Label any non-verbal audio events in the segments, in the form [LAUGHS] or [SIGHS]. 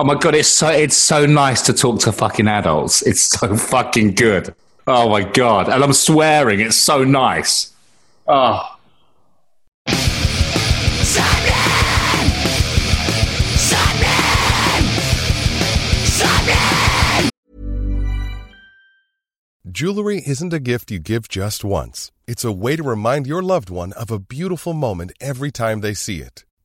Oh my god, it's so it's so nice to talk to fucking adults. It's so [LAUGHS] fucking good. Oh my god, and I'm swearing, it's so nice. Oh. Jewelry isn't a gift you give just once. It's a way to remind your loved one of a beautiful moment every time they see it.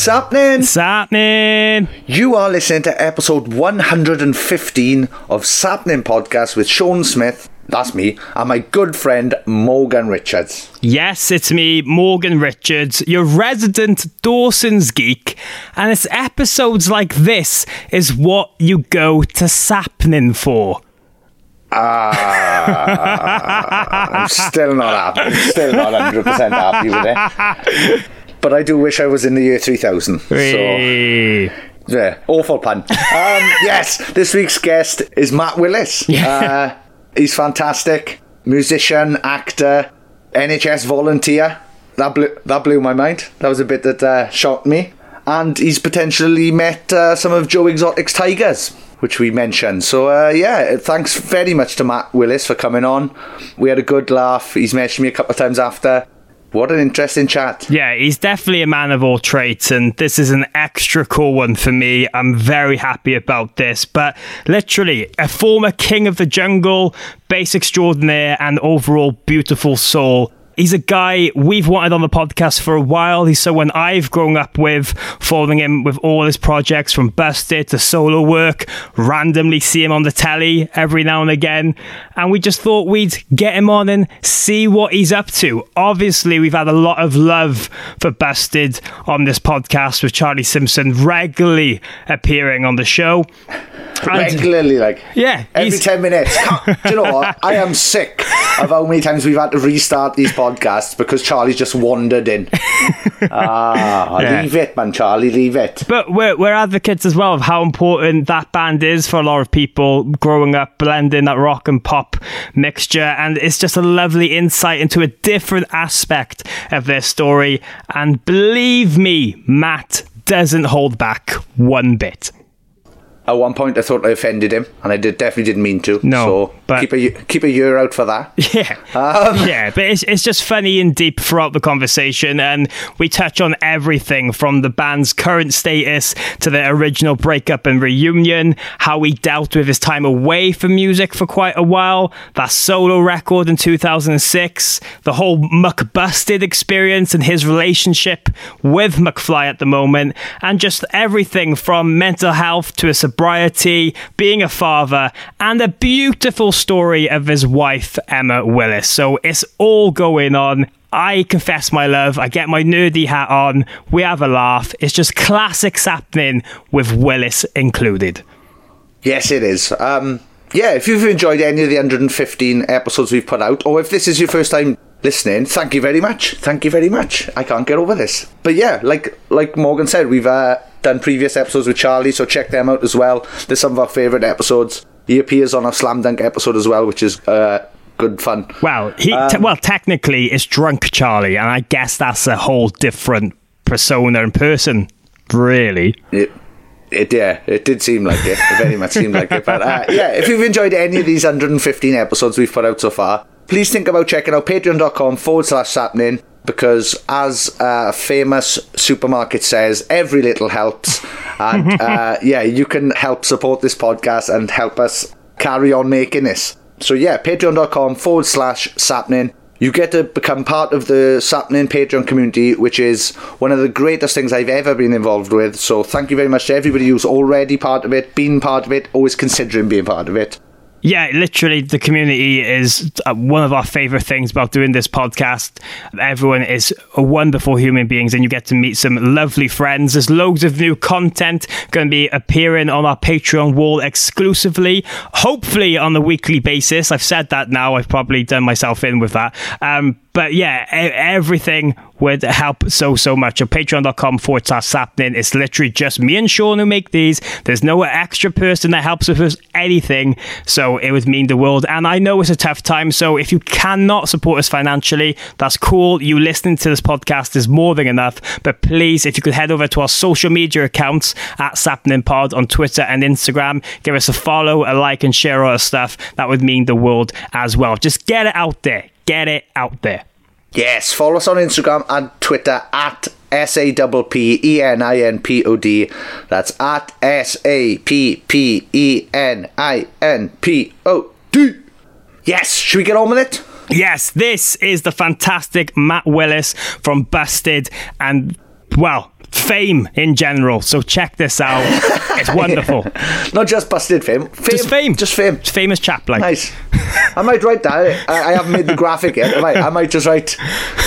Sappenin, What's happening? you are listening to episode 115 of Sappenin Podcast with Sean Smith, that's me, and my good friend Morgan Richards. Yes, it's me, Morgan Richards, your resident Dawson's geek, and it's episodes like this is what you go to Sappenin for. Ah [LAUGHS] I'm still not happy, still not 100% happy with it. [LAUGHS] But I do wish I was in the year 3000. So, yeah, awful pun. [LAUGHS] Um, yes, this week's guest is Matt Willis. Uh, he's fantastic. Musician, actor, NHS volunteer. That blew, that blew my mind. That was a bit that uh, shocked me. And he's potentially met uh, some of Joe Exotic's Tigers, which we mentioned. So, uh, yeah, thanks very much to Matt Willis for coming on. We had a good laugh. He's mentioned me a couple of times after. What an interesting chat. Yeah, he's definitely a man of all traits, and this is an extra cool one for me. I'm very happy about this. But literally, a former king of the jungle, bass extraordinaire, and overall beautiful soul. He's a guy we've wanted on the podcast for a while. He's someone I've grown up with, following him with all his projects from Busted to solo work, randomly see him on the telly every now and again. And we just thought we'd get him on and see what he's up to. Obviously, we've had a lot of love for Busted on this podcast with Charlie Simpson regularly appearing on the show. And- Regularly, like, yeah, Every 10 minutes. Do you know what? [LAUGHS] I am sick of how many times we've had to restart these podcasts because Charlie's just wandered in. [LAUGHS] Ah, Yeah. leave it, man, Charlie, leave it. But we're, we're advocates as well of how important that band is for a lot of people growing up, blending that rock and pop mixture. And it's just a lovely insight into a different aspect of their story. And believe me, Matt doesn't hold back one bit. At one point, I thought I offended him, and I did definitely didn't mean to. No, so keep a keep a year out for that. [LAUGHS] Yeah. Um, [LAUGHS] yeah, but it's, it's just funny and deep throughout the conversation. And we touch on everything from the band's current status to their original breakup and reunion, how he dealt with his time away from music for quite a while, that solo record in 2006, the whole McBusted experience and his relationship with McFly at the moment, and just everything from mental health to a sobriety, being a father, and a beautiful story of his wife, Emma Willis. So it's all going on. I confess my love. I get my nerdy hat on. We have a laugh. It's just classic happening with Willis included. Yes, it is. Um, yeah, if you've enjoyed any of the 115 episodes we've put out, or if this is your first time listening, thank you very much. Thank you very much. I can't get over this. But yeah, like like Morgan said, we've uh, done previous episodes with Charlie, so check them out as well. They're some of our favourite episodes. He appears on a Slam Dunk episode as well, which is uh, good fun. Well, he te- well technically it's drunk Charlie, and I guess that's a whole different persona and person, really. It, it yeah, it did seem like it. It very much seemed like it. But uh, yeah, if you've enjoyed any of these 115 episodes we've put out so far, please think about checking out patreon.com forward slash sappenin. because, as a famous supermarket says, every little helps. [LAUGHS] And uh, yeah, you can help support this podcast and help us carry on making this. So yeah, patreon.com forward slash sappenin. You get to become part of the Sappenin Patreon community, which is one of the greatest things I've ever been involved with. So thank you very much to everybody who's already part of it, been part of it, always considering being part of it. Yeah, literally, the community is uh, one of our favorite things about doing this podcast. Everyone is wonderful human beings, and you get to meet some lovely friends. There's loads of new content going to be appearing on our Patreon wall exclusively, hopefully on a weekly basis. I've said that now, I've probably done myself in with that. Um, but yeah, everything would help so, so much. At patreon.com forward slash sappenin. It's literally just me and Sean who make these. There's no extra person that helps with us anything. So it would mean the world. And I know it's a tough time. So if you cannot support us financially, that's cool. You listening to this podcast is more than enough. But please, if you could head over to our social media accounts at Sappenin Pod on Twitter and Instagram, give us a follow, a like, and share all our stuff. That would mean the world as well. Just get it out there. Get it out there. Yes, follow us on Instagram and Twitter at S A P P E N I N P O D. That's at S A P P E N I N P O D. Yes, should we get on with it? Yes, this is the fantastic Matt Willis from Busted and, well, fame in general. So check this out. It's [LAUGHS] wonderful. Not just busted fame. fame. Just fame. Just fame. It's famous chap, like. Nice. I might write that. I, I haven't made the graphic yet. I might, I might just write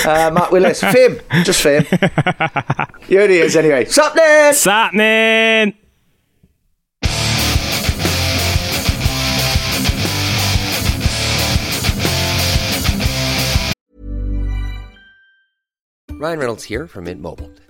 uh, Matt Willis. Fame. Just fame. [LAUGHS] Here it is anyway. Sup, then? Sappenin! Ryan Reynolds here from Mint Mobile.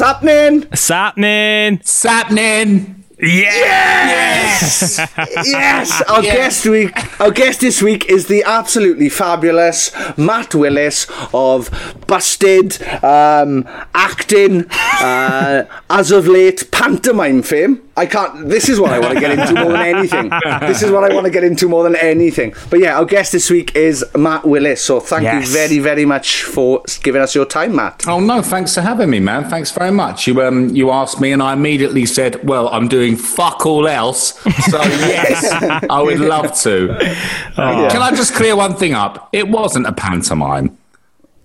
Sappenin! Sappenin! Sappenin! Yes! yes, [LAUGHS] our guest week, our guest this week is the absolutely fabulous Matt Willis of Busted, um, acting, uh, as of late, pantomime fame. I can't. This is what I want to get into more than anything. This is what I want to get into more than anything. But yeah, our guest this week is Matt Willis. So thank Yes. you very, very much for giving us your time, Matt. Oh no, thanks for having me, man. Thanks very much. You um you asked me and I immediately said, Well, I'm doing fuck all else. So [LAUGHS] yes, I would love to. Uh, Can I just clear one thing up? It wasn't a pantomime.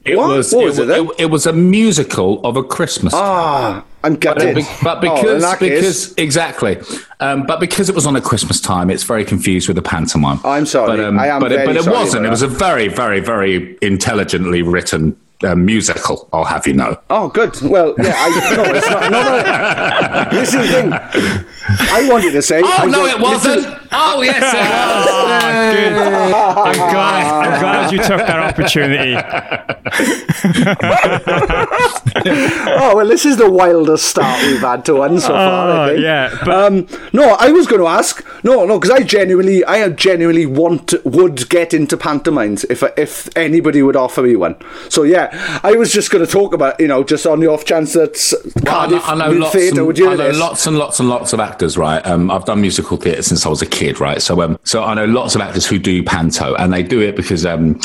It What? was What was it it, it was a musical of a Christmas Ah, I'm But, gutted. be- but Oh, because case- because exactly, um, but because it was on a Christmas time, it's very confused with a pantomime. I'm sorry. but, um, I am but, it, but it wasn't. It was a very, very, very intelligently written uh, musical. I'll have you know. Oh, good. Well, yeah, I, no, it's not. No, no. This is the thing. I wanted to say. Oh I no, was- it wasn't. Oh yes, it [LAUGHS] was. Good. You got I'm glad you took that opportunity. [LAUGHS] oh well, this is the wildest start we've had to one so far. I Oh, think. yeah, but- um, no, I was going to ask. No, no, because I genuinely, I genuinely want would get into pantomimes if if anybody would offer me one. So yeah, I was just going to talk about you know just on the off chance that Well, I know, Cardiff I know theatre and, would do I know this. lots and lots and lots of actors, right? Um, I've done musical theatre since I was a kid, right? So, um, so I know lots of actors who do panto, and they do it because um,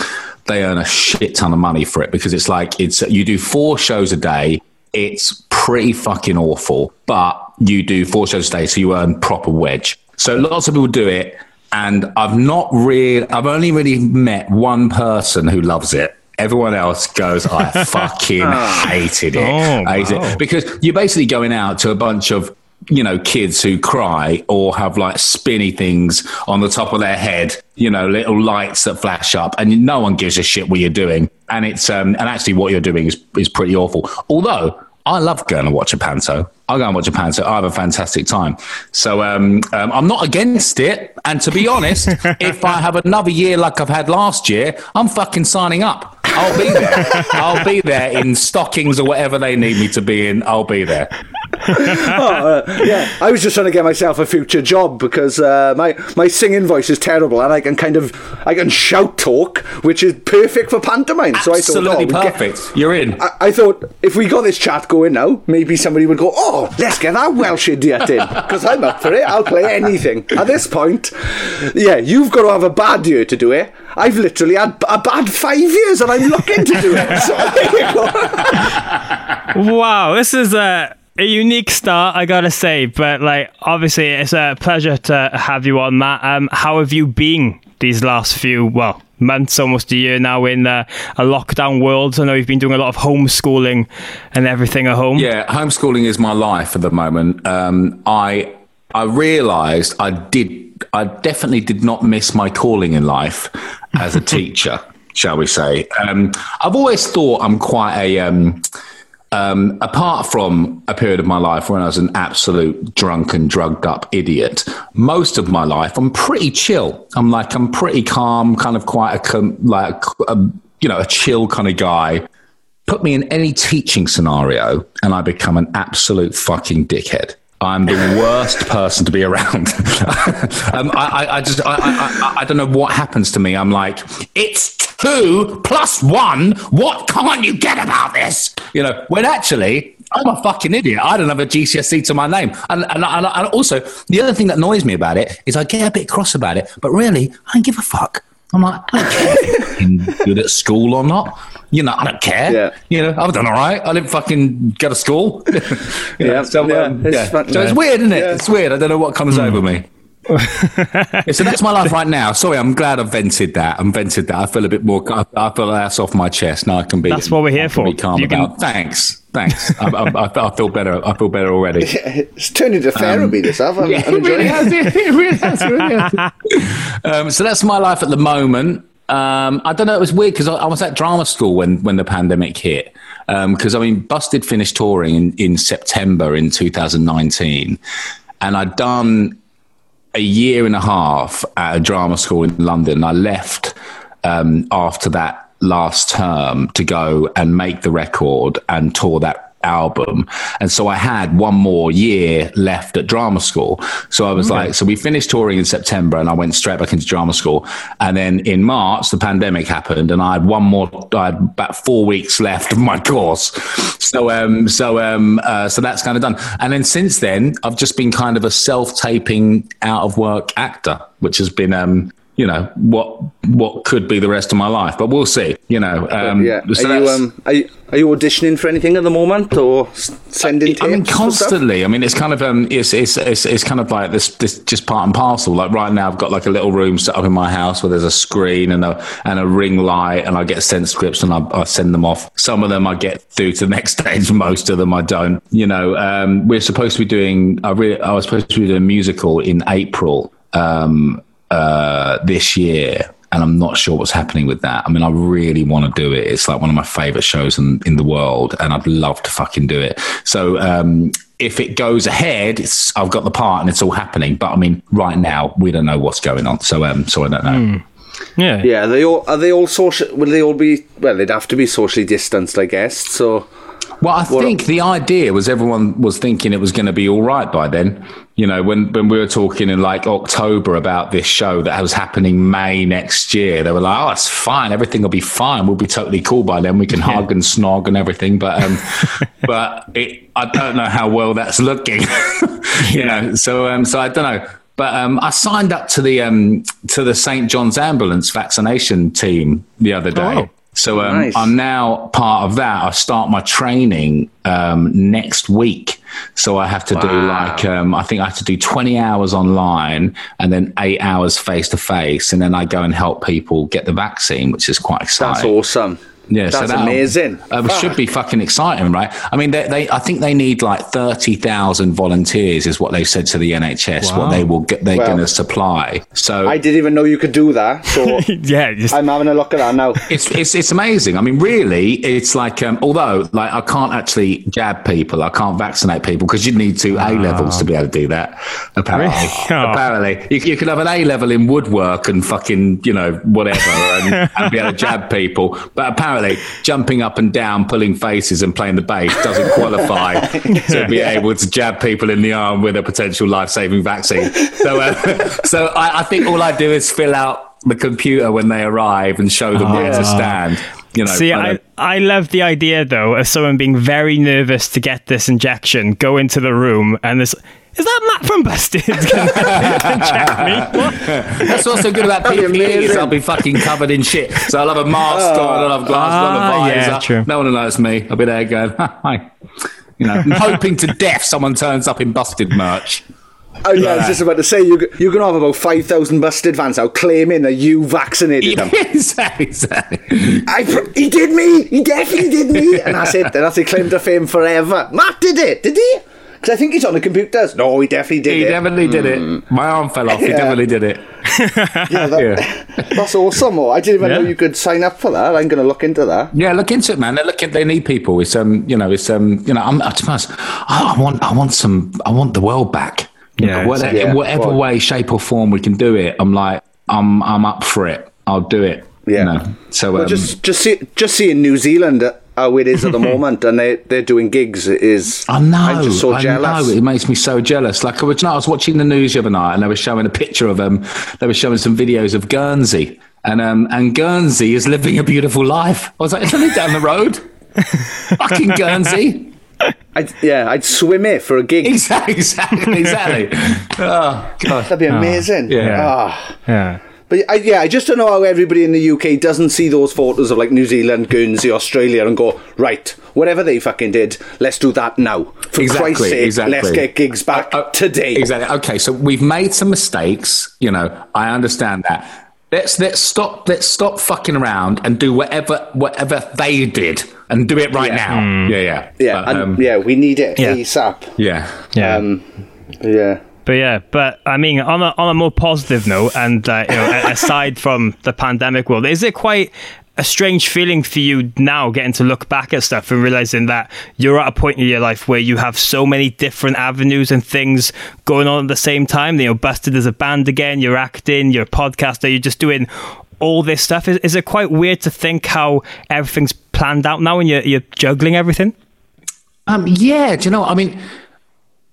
they earn a shit ton of money for it. Because it's like it's you do four shows a day. It's pretty fucking awful, but you do four shows a day, so you earn proper wedge. So lots of people do it, and I've not really, I've only really met one person who loves it. Everyone else goes, I [LAUGHS] fucking hated it. Oh, Hated wow. it. Because you're basically going out to a bunch of, you know, kids who cry or have like spinny things on the top of their head, you know, little lights that flash up, and no one gives a shit what you're doing. And it's, um, and actually what you're doing is, is pretty awful. Although, I love going to watch a panto. I go and watch a panto. I have a fantastic time. So um, um, I'm not against it. And to be honest, [LAUGHS] if I have another year like I've had last year, I'm fucking signing up. I'll be there. I'll be there in stockings or whatever they need me to be in. I'll be there. oh, uh, yeah, I was just trying to get myself a future job because uh, my my singing voice is terrible, and I can kind of I can shout talk, which is perfect for pantomime. So I thought, oh, we get- perfect. You're in. I, I thought if we got this chat going now, maybe somebody would go, "Oh, let's get that Welsh idiot in," because I'm up for it. I'll play anything. At this point, yeah, you've got to have a bad year to do it. I've literally had a bad five years, and I'm looking to do it. So there you go. wow, this is a, a unique start, I gotta say. But like, obviously, it's a pleasure to have you on, Matt. Um, how have you been these last few well months, almost a year now in uh, a lockdown world? I know you've been doing a lot of homeschooling and everything at home. Yeah, homeschooling is my life at the moment. Um, I I realised I did. I definitely did not miss my calling in life as a teacher, shall we say? Um, I've always thought I'm quite a. Um, um, apart from a period of my life when I was an absolute drunk and drugged up idiot, most of my life I'm pretty chill. I'm like I'm pretty calm, kind of quite a like a, you know a chill kind of guy put me in any teaching scenario and I become an absolute fucking dickhead. I'm the worst person to be around. [LAUGHS] um, I, I, I just, I, I, I, don't know what happens to me. I'm like, it's two plus one. What can't you get about this? You know, when actually, I'm a fucking idiot. I don't have a GCSE to my name. And, and, and, and also, the other thing that annoys me about it is I get a bit cross about it, but really, I don't give a fuck. I'm like, I don't care [LAUGHS] if good at school or not. You know, I don't care. Yeah. You know, I've done all right. I didn't fucking go to school. [LAUGHS] You know, Yeah, So, yeah, um, it's yeah. fun- so it's weird, isn't it? Yeah. It's weird. I don't know what comes over me. Yeah, so that's my life right now. Sorry, I'm glad I vented that. I'm vented that. I feel a bit more. I, I feel that's off my chest. Now I can be. That's what we're here for. Be calm You can- about. Thanks. Thanks. I, I, I, I feel better. I feel better already. [LAUGHS] It's turned into therapy. this have. I'm, Um, [LAUGHS] Yeah, I'm it really enjoying it. It really has. It really has. [LAUGHS] um, so that's my life at the moment. Um, I don't know. It was weird because I, I was at drama school when when the pandemic hit. Because I mean, Busted finished touring in, in September in 2019, and I'd done a year and a half at a drama school in London. I left um, after that last term to go and make the record and tour that album. And so I had one more year left at drama school. So I was like, so we finished touring in September and I went straight back into drama school. And then in March, the pandemic happened and I had one more, I had about four weeks left of my course. So, um, so, um, uh, so that's kind of done. And then since then, I've just been kind of a self-taping out of work actor, which has been, um, you know what what could be the rest of my life, but we'll see. You know, um, yeah. so Are you um are you, are you auditioning for anything at the moment or sending tapes? I mean, constantly. I mean, it's kind of um, it's, it's it's it's kind of like this this just part and parcel. Like right now, I've got like a little room set up in my house where there's a screen and a and a ring light, and I get sent scripts and I, I send them off. Some of them I get through to the [LAUGHS] next stage. Most of them I don't. You know, um, we're supposed to be doing. I really, I was supposed to be doing a musical in April um, uh, this year. And I'm not sure what's happening with that. I mean, I really want to do it. It's like one of my favorite shows in, in the world, and I'd love to fucking do it. So, um, if it goes ahead, it's, I've got the part and it's all happening. But I mean, right now, we don't know what's going on. So, um, so I don't know. Yeah. Yeah, are they all are they all social? Will they all be? Well, they'd have to be socially distanced, I guess. So Well, I think the idea was everyone was thinking it was going to be all right by then. You know, when, when we were talking in like October about this show that was happening May next year, they were like, "Oh, it's fine. Everything will be fine. We'll be totally cool by then. We can hug and snog and everything." But um, [LAUGHS] but it, I don't know how well that's looking. [LAUGHS] you know, so um, so I don't know. But um, I signed up to the um, to the St John's ambulance vaccination team the other day. Oh. So um, Nice. I'm now part of that. I start my training um, next week. So I have to do like um, I think I have to do 20 hours online and then eight hours face to face, and then I go and help people get the vaccine, which is quite exciting. that's awesome. Yeah, so that's that'll- amazing. Uh, it should be fucking exciting, right? I mean, they, they I think they need like thirty thousand volunteers, is what they said to the NHS. What they will get, they're Well, going to supply. So I didn't even know you could do that. So [LAUGHS] Yeah. Just, I'm having a look at that now. [LAUGHS] it's it's it's amazing. I mean, really, it's like um, although like I can't actually jab people, I can't vaccinate people because you need two A levels to be able to do that. Apparently, Really? [LAUGHS] Oh. apparently, you, you could have an A level in woodwork and fucking you know whatever, and, and be able to jab people. But apparently, jumping up and down, pulling faces, and playing the bass doesn't qualify [LAUGHS] to be able to jab people in the arm with a potential life saving vaccine. So, uh, [LAUGHS] so I, I think all I do is fill out the computer when they arrive and show them where to stand. You know, See, I, I love the idea though of someone being very nervous to get this injection, go into the room, and this is that Matt from Busted [LAUGHS] gonna inject me? What? that's what's so good about That'd be PPE is. I'll be fucking covered in shit. So I'll have a mask on, I'll have glasses, I'll have a Ah, visor. yeah, true. No one will notice me. I'll be there going, [LAUGHS] hi. You know, I'm hoping to death someone turns up in busted merch. Oh, yeah, I was just about to say, you, you're going to have about 5,000 busted fans out claiming that you vaccinated them. exactly. [LAUGHS] exactly. I, he did me! He definitely did me! And that's it. That's a claim to fame forever. Matt did it, did he? Because I think he's on the computers. No, he definitely did He it. definitely did it. My arm fell off. He definitely did it. [LAUGHS] yeah, that, [LAUGHS] Yeah. That's awesome. Oh, I didn't even know you could sign up for that. I'm going to look into that. Yeah, look into it, man. They're looking. They need people. It's um, you know, it's um, you know, I'm. To be I I want, I want some, I want the world back. Yeah, know, whatever, yeah. whatever Well- way, shape, or form we can do it. I'm like, I'm, I'm up for it. I'll do it. Yeah. You know? So Well, um, just just see just seeing New Zealand uh, how it is at the [LAUGHS] moment, and they they're doing gigs is. I know. I'm just so I jealous. know. It makes me so jealous. Like I was, I was watching the news the other night, and they were showing a picture of um, they were showing some videos of Guernsey, and um, and Guernsey is living a beautiful life. I was like, it's only down the road. [LAUGHS] Fucking Guernsey. I'd, yeah, I'd swim it for a gig. Exactly. Exactly. exactly. oh [LAUGHS] God. That'd be amazing. yeah. Ah. Yeah. But I, yeah, I just don't know how everybody in the UK doesn't see those photos of like New Zealand, Guernsey, Australia, and go right, whatever they fucking did, let's do that now. For Exactly, Christ's sake, exactly. let's get gigs back Uh, uh, today. Exactly. Okay, so we've made some mistakes. You know, I understand that. Let's let's stop. Let's stop fucking around and do whatever whatever they did and do it right Yeah. now. Yeah, yeah, Yeah, But, and um, yeah, we need it Yeah. ASAP. yeah. Yeah. Um, yeah. But yeah, but I mean, on a on a more positive note, and uh, you know, aside from the pandemic world, is it quite a strange feeling for you now, getting to look back at stuff and realizing that you're at a point in your life where you have so many different avenues and things going on at the same time? You know, busted as a band again, you're acting, you're a podcaster, you're just doing all this stuff. Is, is it quite weird to think how everything's planned out now and you're, you're juggling everything? Um, yeah, do you know? I mean,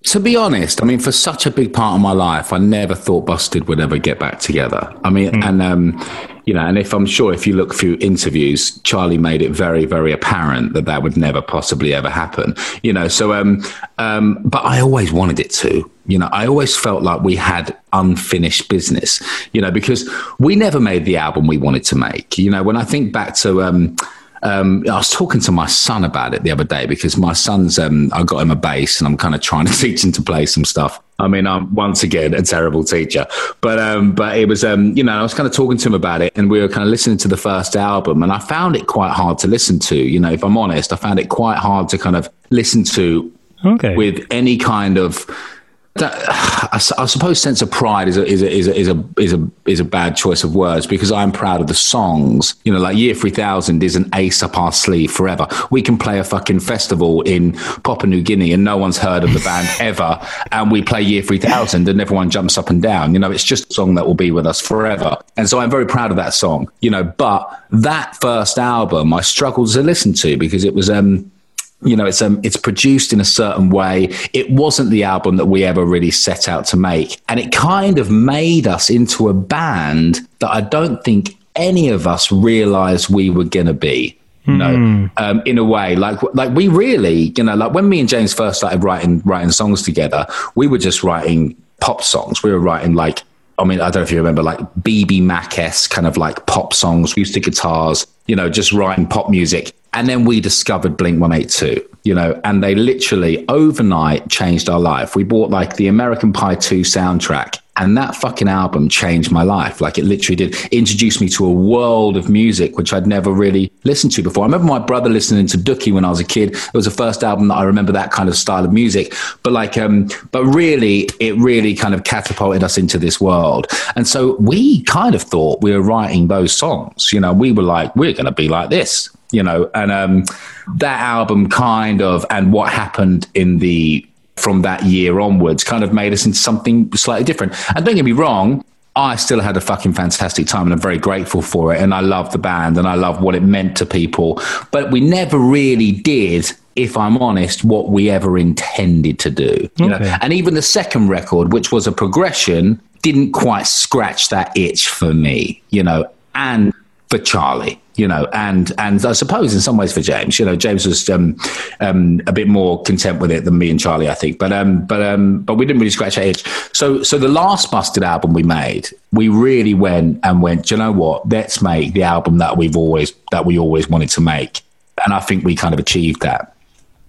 to be honest, I mean, for such a big part of my life, I never thought Busted would ever get back together. I mean, and um, you know, and if I'm sure if you look through interviews, Charlie made it very, very apparent that that would never possibly ever happen. You know, so um, um, but I always wanted it to. You know, I always felt like we had unfinished business. You know, because we never made the album we wanted to make. You know, when I think back to um um, I was talking to my son about it the other day because my son's, um, I got him a bass and I'm kind of trying to [LAUGHS] teach him to play some stuff. I mean, I'm once again a terrible teacher, but, um, but it was, um, you know, I was kind of talking to him about it and we were kind of listening to the first album and I found it quite hard to listen to, you know, if I'm honest, I found it quite hard to kind of listen to Okay. with any kind of [SIGHS] I, I, suppose sense of pride is a, is a, is a, is a, is a, is a bad choice of words because I'm proud of the songs. You know, like Year 3000 is an ace up our sleeve forever. We can play a fucking festival in Papua New Guinea and no one's heard of the band [LAUGHS] ever. And we play Year 3000 and everyone jumps up and down. You know, it's just a song that will be with us forever. And so I'm very proud of that song, you know, but that first album I struggled to listen to because it was, um, you know it's um it's produced in a certain way it wasn't the album that we ever really set out to make and it kind of made us into a band that i don't think any of us realized we were going to be you know, mm. um, in a way, like like we really, you know, like when me and James first started writing writing songs together, we were just writing pop songs. We were writing like, I mean, I don't know if you remember, like BBMak s kind of like pop songs, acoustic guitars, you know, just writing pop music. And then we discovered Blink 182, you know, and they literally overnight changed our life. We bought like the American Pie 2 soundtrack and that fucking album changed my life. Like it literally did introduce me to a world of music, which I'd never really listened to before. I remember my brother listening to Dookie when I was a kid. It was the first album that I remember that kind of style of music. But like, um, but really, it really kind of catapulted us into this world. And so we kind of thought we were writing those songs. You know, we were like, we're going to be like this you know, and um, that album kind of and what happened in the from that year onwards kind of made us into something slightly different. And don't get me wrong, I still had a fucking fantastic time and I'm very grateful for it. And I love the band and I love what it meant to people. But we never really did, if I'm honest, what we ever intended to do. You okay. know? And even the second record, which was a progression, didn't quite scratch that itch for me, you know, and for Charlie you know, and and I suppose in some ways for James, you know, James was um, um, a bit more content with it than me and Charlie, I think. But um, but um, but we didn't really scratch our itch. So so the last Busted album we made, we really went and went. you know what? Let's make the album that we've always that we always wanted to make, and I think we kind of achieved that.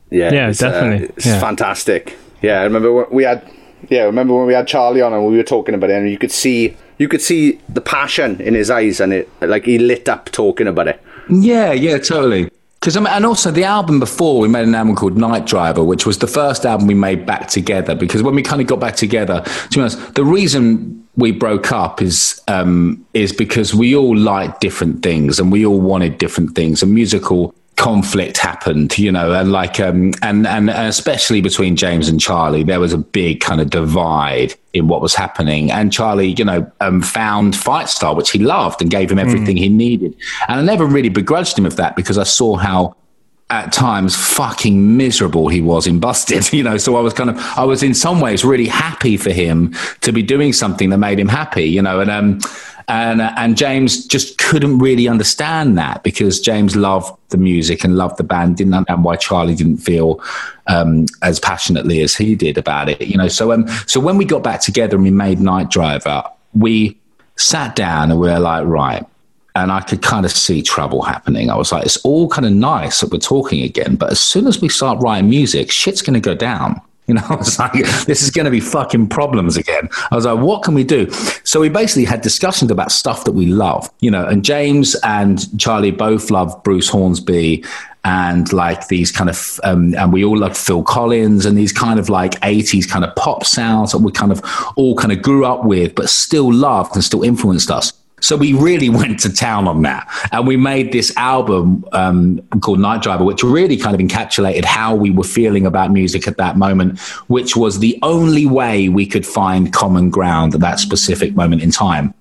Yeah, yeah, it's, uh, definitely. Uh, it's yeah. fantastic. Yeah, I remember we had. Yeah, I remember when we had Charlie on and we were talking about it, and you could see you could see the passion in his eyes, and it like he lit up talking about it. Yeah, yeah, totally. Because I mean, and also the album before we made an album called Night Driver, which was the first album we made back together. Because when we kind of got back together, to be honest, the reason we broke up is um, is because we all liked different things and we all wanted different things. And musical conflict happened, you know, and like, um, and, and, especially between James and Charlie, there was a big kind of divide in what was happening. And Charlie, you know, um, found Fightstar, which he loved and gave him everything mm. he needed. And I never really begrudged him of that because I saw how at times fucking miserable he was in Busted, [LAUGHS] you know. So I was kind of, I was in some ways really happy for him to be doing something that made him happy, you know. And um, and uh, and James just couldn't really understand that because James loved the music and loved the band, didn't understand why Charlie didn't feel um, as passionately as he did about it, you know. So um, so when we got back together and we made Night Driver, we sat down and we were like, right. And I could kind of see trouble happening. I was like, it's all kind of nice that we're talking again, but as soon as we start writing music, shit's going to go down. [LAUGHS] You know, I was like, this is going to be fucking problems again. I was like, what can we do? So we basically had discussions about stuff that we love, you know, and James and Charlie both love Bruce Hornsby and like these kind of, um, and we all love Phil Collins and these kind of like 80s kind of pop sounds that we kind of all kind of grew up with, but still loved and still influenced us. So we really [LAUGHS] went to town on that. And we made this album um, called Night Driver, which really kind of encapsulated how we were feeling about music at that moment, which was the only way we could find common ground at that specific moment in time.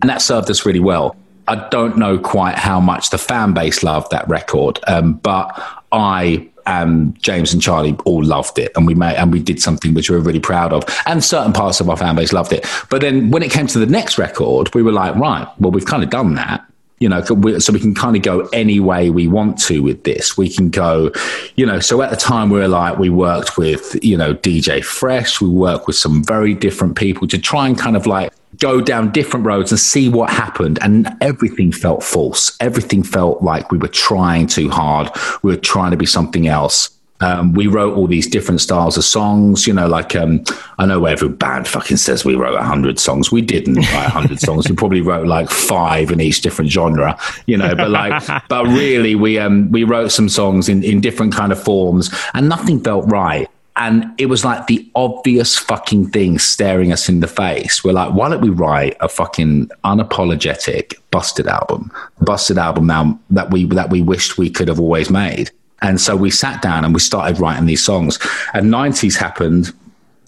And that served us really well. I don't know quite how much the fan base loved that record, um, but I um, James and Charlie all loved it, and we made and we did something which we were really proud of, and certain parts of our fan base loved it. But then when it came to the next record, we were like, right, well, we've kind of done that. You know, so we can kind of go any way we want to with this. We can go, you know. So at the time, we were like, we worked with, you know, DJ Fresh. We worked with some very different people to try and kind of like go down different roads and see what happened. And everything felt false. Everything felt like we were trying too hard. We were trying to be something else. Um, we wrote all these different styles of songs, you know, like um, I know every band fucking says we wrote 100 songs. We didn't write 100 [LAUGHS] songs. We probably wrote like five in each different genre, you know, but like, but really we, um, we wrote some songs in, in different kind of forms and nothing felt right and it was like the obvious fucking thing staring us in the face. We're like, why don't we write a fucking unapologetic busted album, busted album now that we that we wished we could have always made. And so we sat down and we started writing these songs. And 90s happened,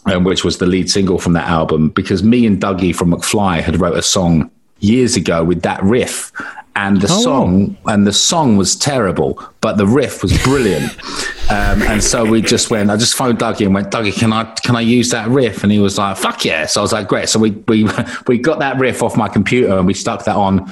um, which was the lead single from that album, because me and Dougie from McFly had wrote a song years ago with that riff and the oh. song and the song was terrible, but the riff was brilliant. um, and so we just went. I just phoned Dougie and went, Dougie, can I can I use that riff? And he was like, Fuck yeah! So I was like, Great. So we we [LAUGHS] we got that riff off my computer and we stuck that on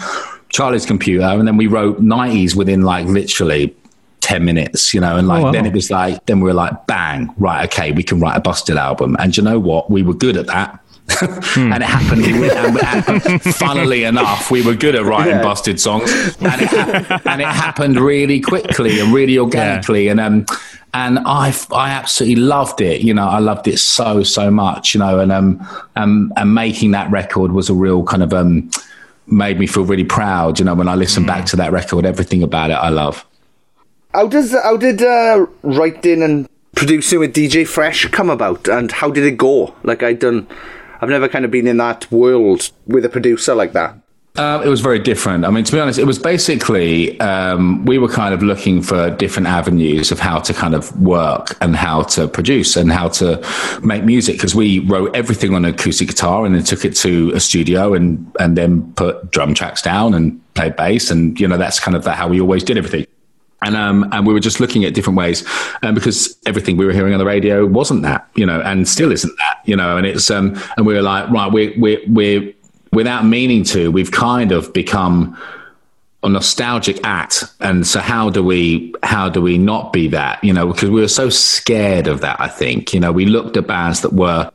Charlie's computer, and then we wrote nineties within like literally 10 minutes, you know, and like oh, wow. then it was like, then we were like, bang, right, okay, we can write a busted album. And you know what? We were good at that hmm. and it happened. and, [LAUGHS] funnily enough, we were good at writing yeah. busted songs, and it, [LAUGHS] and it, happened really quickly and really organically. Yeah. And um, and I I absolutely loved it. You know, I loved it so so much. You know, and um, um and making that record was a real kind of um made me feel really proud. You know, when I listen mm. back to that record, everything about it I love. How does how did uh, writing and producing with DJ Fresh come about, and how did it go? Like I done I've never kind of been in that world with a producer like that. Um, it was very different. I mean, to be honest, it was basically um, we were kind of looking for different avenues of how to kind of work and how to produce and how to make music because we wrote everything on acoustic guitar and then took it to a studio and and then put drum tracks down and played bass and you know that's kind of how we always did everything and um, and we were just looking at different ways, um, because everything we were hearing on the radio wasn't that, you know, and still isn't that, you know, and it's um, and we were like, right, we we we without meaning to, we've kind of become a nostalgic act, and so how do we how do we not be that, you know, because we were so scared of that. I think, you know, we looked at bands that were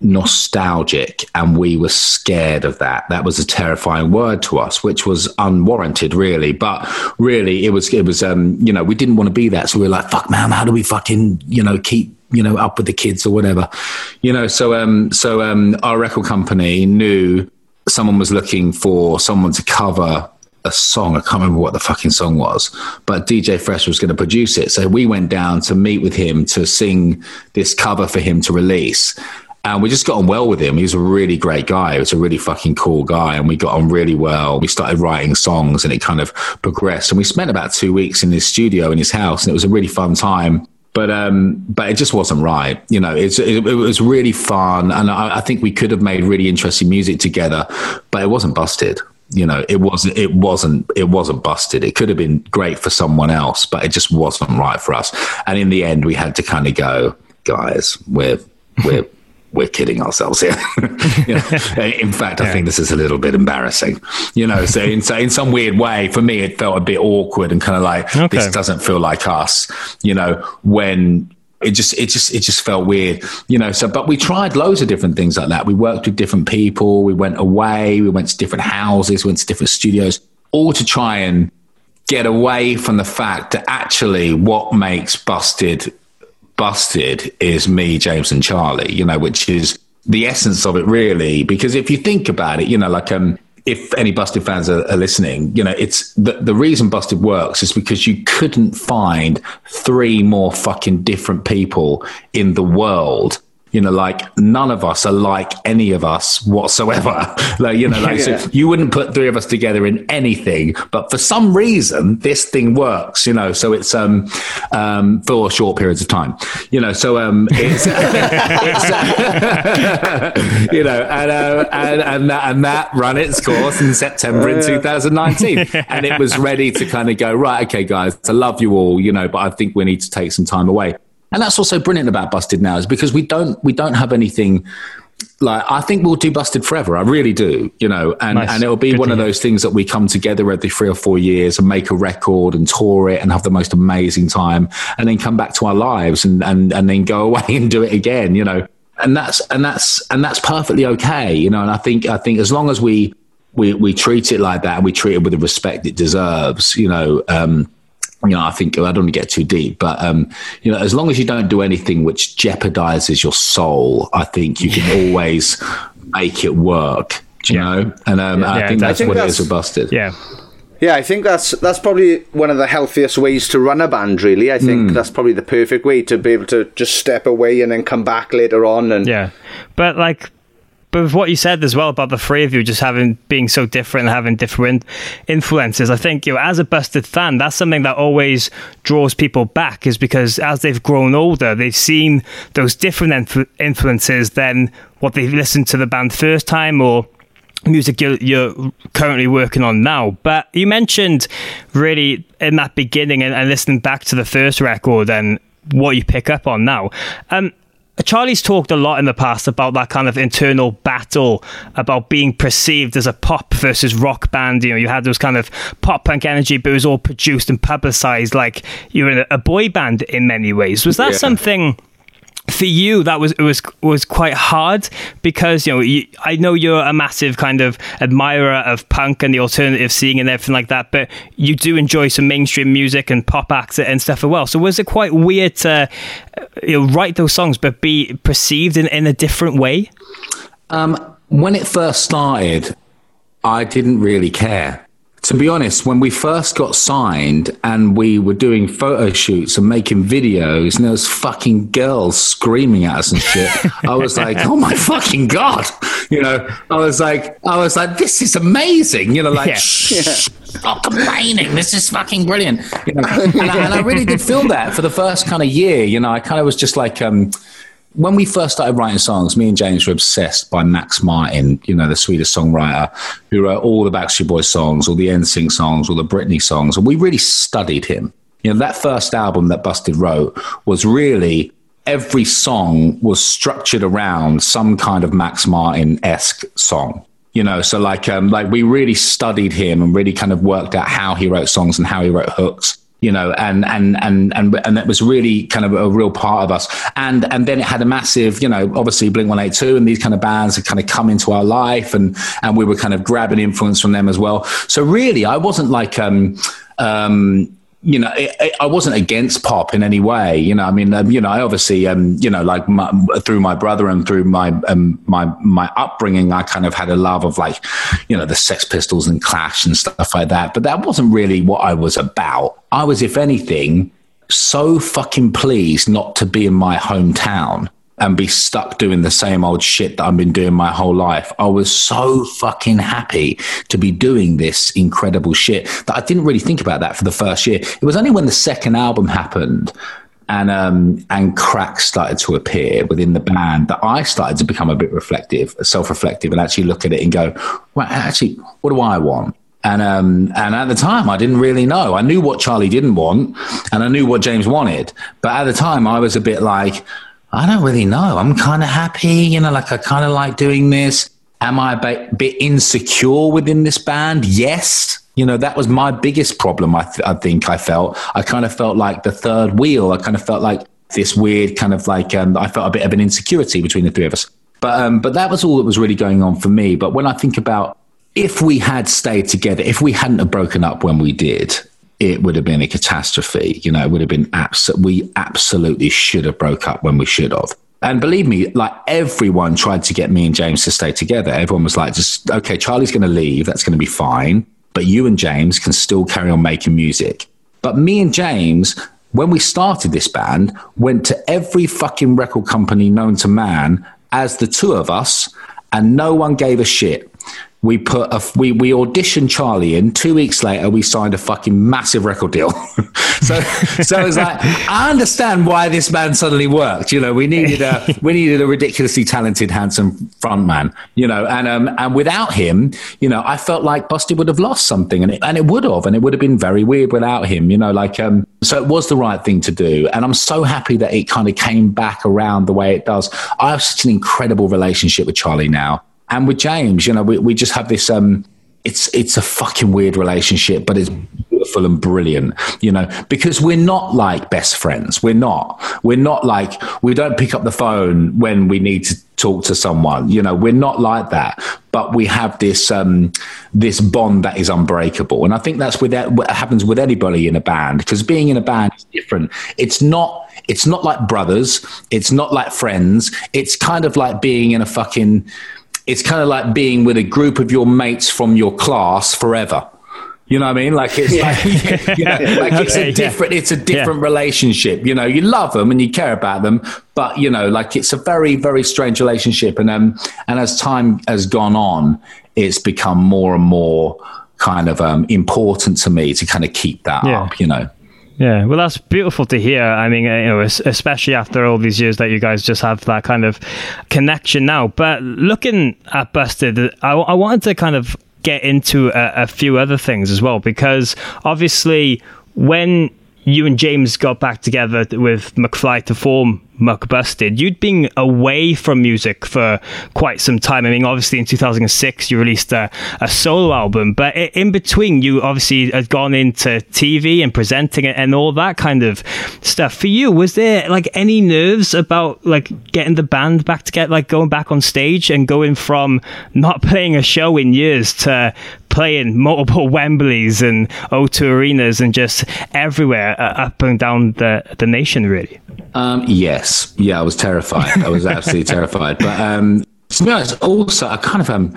nostalgic and we were scared of that that was a terrifying word to us which was unwarranted really but really it was it was um you know we didn't want to be that so we were like fuck man how do we fucking you know keep you know up with the kids or whatever you know so um so um our record company knew someone was looking for someone to cover a song. I can't remember what the fucking song was, but DJ Fresh was going to produce it. So we went down to meet with him to sing this cover for him to release. And we just got on well with him. He was a really great guy. He was a really fucking cool guy. And we got on really well. We started writing songs and it kind of progressed. And we spent about two weeks in his studio in his house. And it was a really fun time. But um, but it just wasn't right. You know, it, it was really fun, and I, I think we could have made really interesting music together. But it wasn't busted you know it wasn't it wasn't it wasn't busted it could have been great for someone else but it just wasn't right for us and in the end we had to kind of go guys we're we're we're kidding ourselves here. [LAUGHS] you know, [LAUGHS] in fact, I yeah. think this is a little bit embarrassing. You know, so in, so in some weird way, for me, it felt a bit awkward and kind of like okay. this doesn't feel like us. You know, when it just it just it just felt weird you know so but we tried loads of different things like that we worked with different people we went away we went to different houses went to different studios all to try and get away from the fact that actually what makes busted busted is me, James, and Charlie, you know, which is the essence of it, really. Because if you think about it, you know, like, um, if any Busted fans are, are, listening, you know, it's the, the reason Busted works is because you couldn't find three more fucking different people in the world you know, like none of us are like any of us whatsoever. [LAUGHS] like, you know, like yeah. so you wouldn't put three of us together in anything, but for some reason this thing works, you know, so it's um um for short periods of time. You know, so um it's, [LAUGHS] it's [LAUGHS] you know, and, uh, and and that and that ran its course in September in 2019. and it was ready to kind of go, right, okay, guys, I love you all, you know, but I think we need to take some time away and that's also brilliant about Busted now is because we don't we don't have anything like I think we'll do Busted forever. I really do, you know, and nice. and it'll be Good one of those things that we come together every three or four years and make a record and tour it and have the most amazing time, and then come back to our lives and and and then go [LAUGHS] away and do it again, you know. And that's and that's and that's perfectly okay, you know. And I think I think as long as we we we treat it like that and we treat it with the respect it deserves, you know. Um, you know, I think I don't want to get too deep, but um, you know, as long as you don't do anything which jeopardizes your soul, I think you can always make it work. you yeah. know? And um, yeah, I think that's I think what that's, it is with Busted. Yeah. Yeah, I think that's that's probably one of the healthiest ways to run a band. Really, I think mm. that's probably the perfect way to be able to just step away and then come back later on. And yeah, but like but with what you said as well about the three of you just having being so different and having different influences, I think you know, as a busted fan, that's something that always draws people back, is because as they've grown older, they've seen those different influ- influences than what they've listened to the band first time or music you're, you're, currently working on now. But you mentioned really in that beginning and, and listening back to the first record and what you pick up on now. Um, Charlie's talked a lot in the past about that kind of internal battle about being perceived as a pop versus rock band. You know, you had those kind of pop punk energy, but it was all produced and publicized like you were a boy band in many ways. Was that yeah. something for you that was it was was quite hard because you know you, I know you're a massive kind of admirer of punk and the alternative scene and everything like that, but you do enjoy some mainstream music and pop acts and stuff as well. So was it quite weird to you know, write those songs but be perceived in, in a different way? Um, when it first started, I didn't really care to be honest, when we first got signed and we were doing photo shoots and making videos, and there was fucking girls screaming at us and shit, I was [LAUGHS] like, "Oh my fucking god!" You know, I was like, I was like, "This is amazing!" You know, like, yeah. shh, stop complaining. This is fucking brilliant. You know, [LAUGHS] and I, and I really did feel that for the first kind of year. You know, I kind of was just like. um when we first started writing songs, me and James were obsessed by Max Martin, you know, the Swedish songwriter who wrote all the Backstreet Boys songs, all the NSYNC songs, all the Britney songs. And we really studied him. You know, that first album that Busted wrote was really every song was structured around some kind of Max Martin esque song. You know, so like, um, like we really studied him and really kind of worked out how he wrote songs and how he wrote hooks you know, and and and and and that was really kind of a real part of us. And and then it had a massive, you know, obviously Blink One Eight Two and these kind of bands had kind of come into our life, and and we were kind of grabbing influence from them as well. So really, I wasn't like um um you know, it, it, I wasn't against pop in any way. You know, I mean, um, you know, I obviously, um, you know, like my, through my brother and through my um, my my upbringing, I kind of had a love of like, you know, the Sex Pistols and Clash and stuff like that. But that wasn't really what I was about. I was, if anything, so fucking pleased not to be in my hometown and be stuck doing the same old shit that I've been doing my whole life. I was so fucking happy to be doing this incredible shit that I didn't really think about that for the first year. It was only when the second album happened and um, and cracks started to appear within the band that I started to become a bit reflective, self-reflective, and actually look at it and go, well, actually, what do I want? And um, and at the time, I didn't really know. I knew what Charlie didn't want, and I knew what James wanted. But at the time, I was a bit like, I don't really know. I'm kind of happy, you know, like I kind of like doing this. Am I a bit insecure within this band? Yes. You know, that was my biggest problem. I, th- I think I felt. I kind of felt like the third wheel. I kind of felt like this weird kind of like um, I felt a bit of an insecurity between the three of us. But um, but that was all that was really going on for me. But when I think about if we had stayed together, if we hadn't have broken up when we did, it would have been a catastrophe. You know, it would have been abs- we absolutely should have broke up when we should have. And believe me, like everyone tried to get me and James to stay together. Everyone was like, just okay, Charlie's going to leave. That's going to be fine. But you and James can still carry on making music. But me and James, when we started this band, went to every fucking record company known to man as the two of us, and no one gave a shit we put a we we auditioned Charlie in. Two weeks later, we signed a fucking massive record deal. [LAUGHS] so so it's like I understand why this man suddenly worked. You know, we needed a we needed a ridiculously talented, handsome frontman. You know, and um and without him, you know, I felt like Busted would have lost something, and it and it would have, and it would have been very weird without him. You know, like um so it was the right thing to do, and I'm so happy that it kind of came back around the way it does. I have such an incredible relationship with Charlie now and with James, you know, we, we just have this. Um, it's it's a fucking weird relationship, but it's beautiful and brilliant, you know, because we're not like best friends. We're not. We're not like we don't pick up the phone when we need to talk to someone. You know, we're not like that. But we have this um, this bond that is unbreakable, and I think that's with that, what happens with anybody in a band because being in a band is different. It's not it's not like brothers. It's not like friends. It's kind of like being in a fucking it's kind of like being with a group of your mates from your class forever. You know what I mean? Like it's like, [LAUGHS] you know, like it's a different, it's a different relationship. You know, you love them and you care about them, but you know, like it's a very, very strange relationship. And um, and as time has gone on, it's become more and more kind of um important to me to kind of keep that Yeah. up. You know. Yeah, well, that's beautiful to hear. I mean, uh, you know, especially after all these years that you guys just have that kind of connection now. But looking at Busted, I, I wanted to kind of get into a, a few other things as well, because obviously, when you and James got back together with McFly to form McBusted, you'd been away from music for quite some time. I mean, obviously in 2006 you released a, a solo album, but in between you obviously had gone into TV and presenting and all that kind of stuff. For you, was there like any nerves about like getting the band back together, like going back on stage and going from not [LAUGHS] playing a show in years to playing multiple [LAUGHS] Wembleys and O2 arenas and just everywhere uh, up and down the, the nation, really? Um, yes, yeah, I was terrified. I was absolutely [LAUGHS] terrified. But um, to be honest, also I kind of um,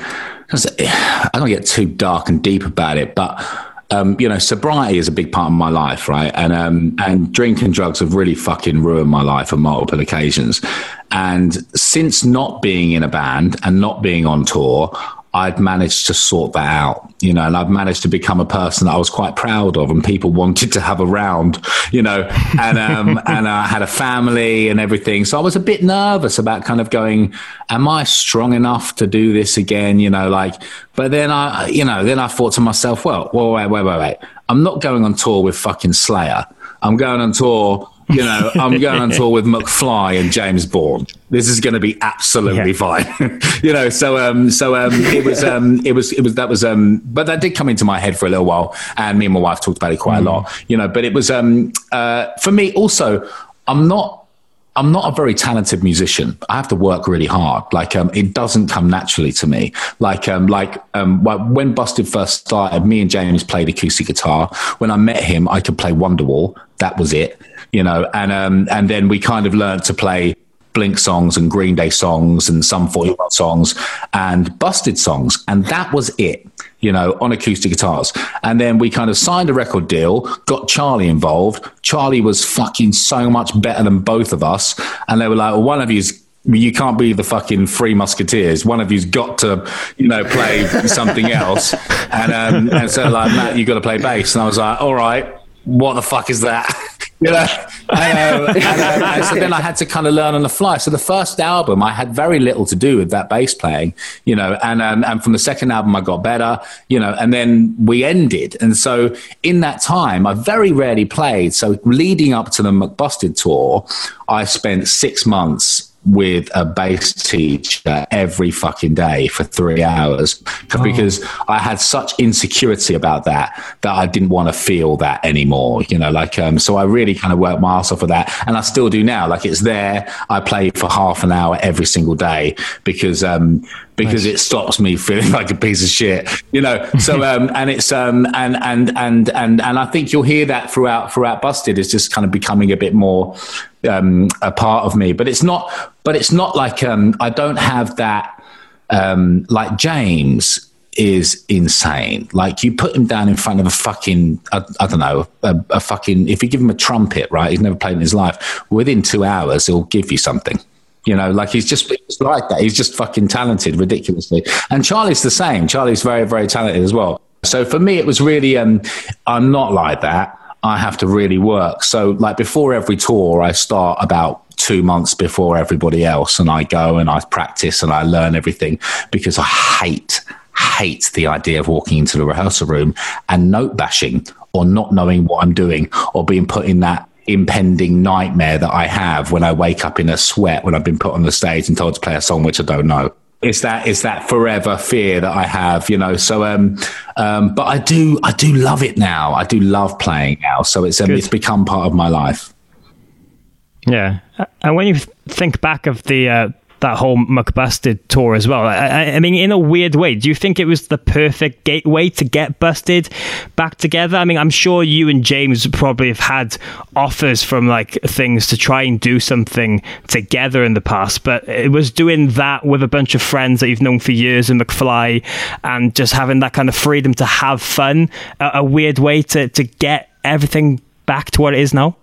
I don't get too dark and deep about it, but um, you know, sobriety is a big part of my life, right? And um, and drink and drugs have really fucking ruined my life on multiple occasions. And since not being in a band and not being on tour, I'd managed to sort that out, you know, and I've managed to become a person that I was quite proud of and people [LAUGHS] wanted to have around, you know, and, um, [LAUGHS] and I had a family and everything. So I was a bit nervous about kind of going, am I strong enough to do this again? You know, like, but then I, you know, then I thought to myself, well, well wait, wait, wait, wait. I'm not going on tour with fucking Slayer. I'm going on tour you know, I'm going on tour with McFly and James Bourne. This is going to be absolutely fine. [LAUGHS] you know, so um, so um, it was um, it was it was that was um, but that did come into my head for a little while, and me and my wife talked about it quite a lot. You know, but it was um, uh, for me also. I'm not I'm not a very talented musician. I have to work really hard. Like um, it doesn't come naturally to me. Like um, like um, when Busted first started, me and James played acoustic guitar. When I met him, I could play Wonderwall. That was it, you know. And um, and then we kind of learned to play Blink songs and Green Day songs and Sum 41 songs and Busted songs, and that was it. You know, on acoustic guitars. And then we kind of signed a record deal, got Charlie involved. Charlie was fucking so much better than both of us. And they were like, well, one of you's you can't be the fucking three musketeers. One of you's got to, you know, play something else. And um, and so like Matt, you got to play bass. And I was like, all right, what the fuck is that? [LAUGHS] you [LAUGHS] know, and, um, and, um, and so then I had to kind of learn on the fly. So the first album, I had very little to do with that bass playing, you know, and um, and from the second album, I got better, you know, and then we ended. And so in that time, I very rarely played. So leading up to the McBusted tour, I spent six months with a bass teacher every fucking day for three hours because I had such insecurity about that that I didn't want to feel that anymore. You know, like um, so I really kind of worked my ass off with that, and I still do now. Like it's there. I play for half an hour every single day because um, because it stops me feeling [LAUGHS] like a piece of shit. You know, so [LAUGHS] um, and it's um, and and and and and I think you'll hear that throughout throughout Busted. It's just kind of becoming a bit more um, a part of me, but it's not. But it's not like um, I don't have that. Um, like James is insane. Like you put him down in front of a fucking, I, I don't know, a, a fucking. If you give him a trumpet, right? He's never played in his life. Within two hours, he'll give you something. You know, like he's just he's like that. He's just fucking talented, ridiculously. And Charlie's the same. Charlie's very, very talented as well. So for me, it was really, um, I'm not like that. I have to really work. So, like before every tour, I start about two months before everybody else, and I go and I practice and I learn everything because I hate hate the idea of walking into the rehearsal room and note bashing or not knowing what I'm doing or being put in that impending nightmare that I have when I wake up in a sweat when I've been put on the stage and told to play a song which I don't know. It's that it's that forever fear that I have, you know. So, um, um, but I do I do love it now. I do love playing now. So it's um, Good. it's become part of my life. Yeah, and when you think back of the uh, that whole McBusted tour as well. I, I, mean, in a weird way, do you think it was the perfect gateway to get Busted back together? I mean, I'm sure you and James probably have had offers from like things to try and do something together in the past, but it was doing that with a bunch of friends that you've known for years in McFly and just having that kind of freedom to have fun, a, a weird way to, to get everything back to what it is now.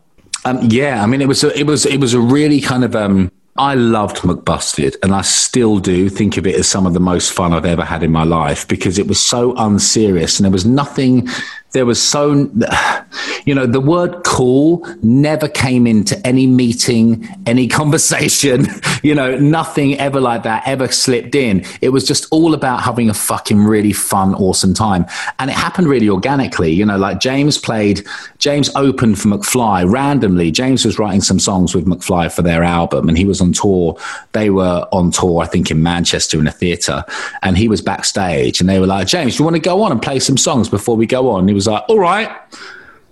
Um, yeah, I mean, it was a, it was it was a really kind of um, I loved McBusted, and I still do think of it as some of the most fun I've ever had in my life because it was so unserious and there was nothing there was so, [SIGHS] you know, the word cool never came into any meeting, any [LAUGHS] conversation, you know, nothing ever like that ever slipped in. It was just all about having a fucking really fun, awesome time. And it happened really organically, you know, like James played, James opened for McFly randomly. James was writing some songs with McFly for their album and he was on tour. They were on tour, I think, in Manchester in a theatre. And he was backstage and they were like, James, do you want to go on and play some songs before we go on? He was like, all right.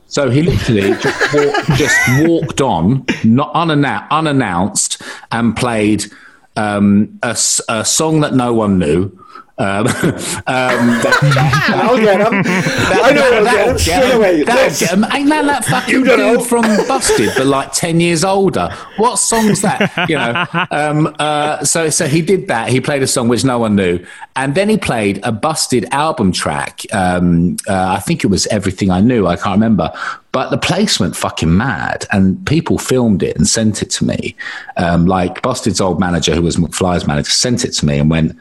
So he literally [LAUGHS] just, walk, just walked on, not unannounced, and played um, a, a song that no one knew um, [LAUGHS] um, that, [LAUGHS] I'll get him. That, I know that, I'll get straight away. That'll get him. Ain't that that [LAUGHS] fucking you dude know. from Busted, but like ten years older? What song's that? You know. Um, uh, so so he did that. He played a song which no one knew, and then he played a Busted album track. Um, uh, I think it was Everything I Knew. I can't remember. But the placement fucking mad, and people filmed it and sent it to me. Um, like Busted's old manager, who was McFly's manager, sent it to me and went,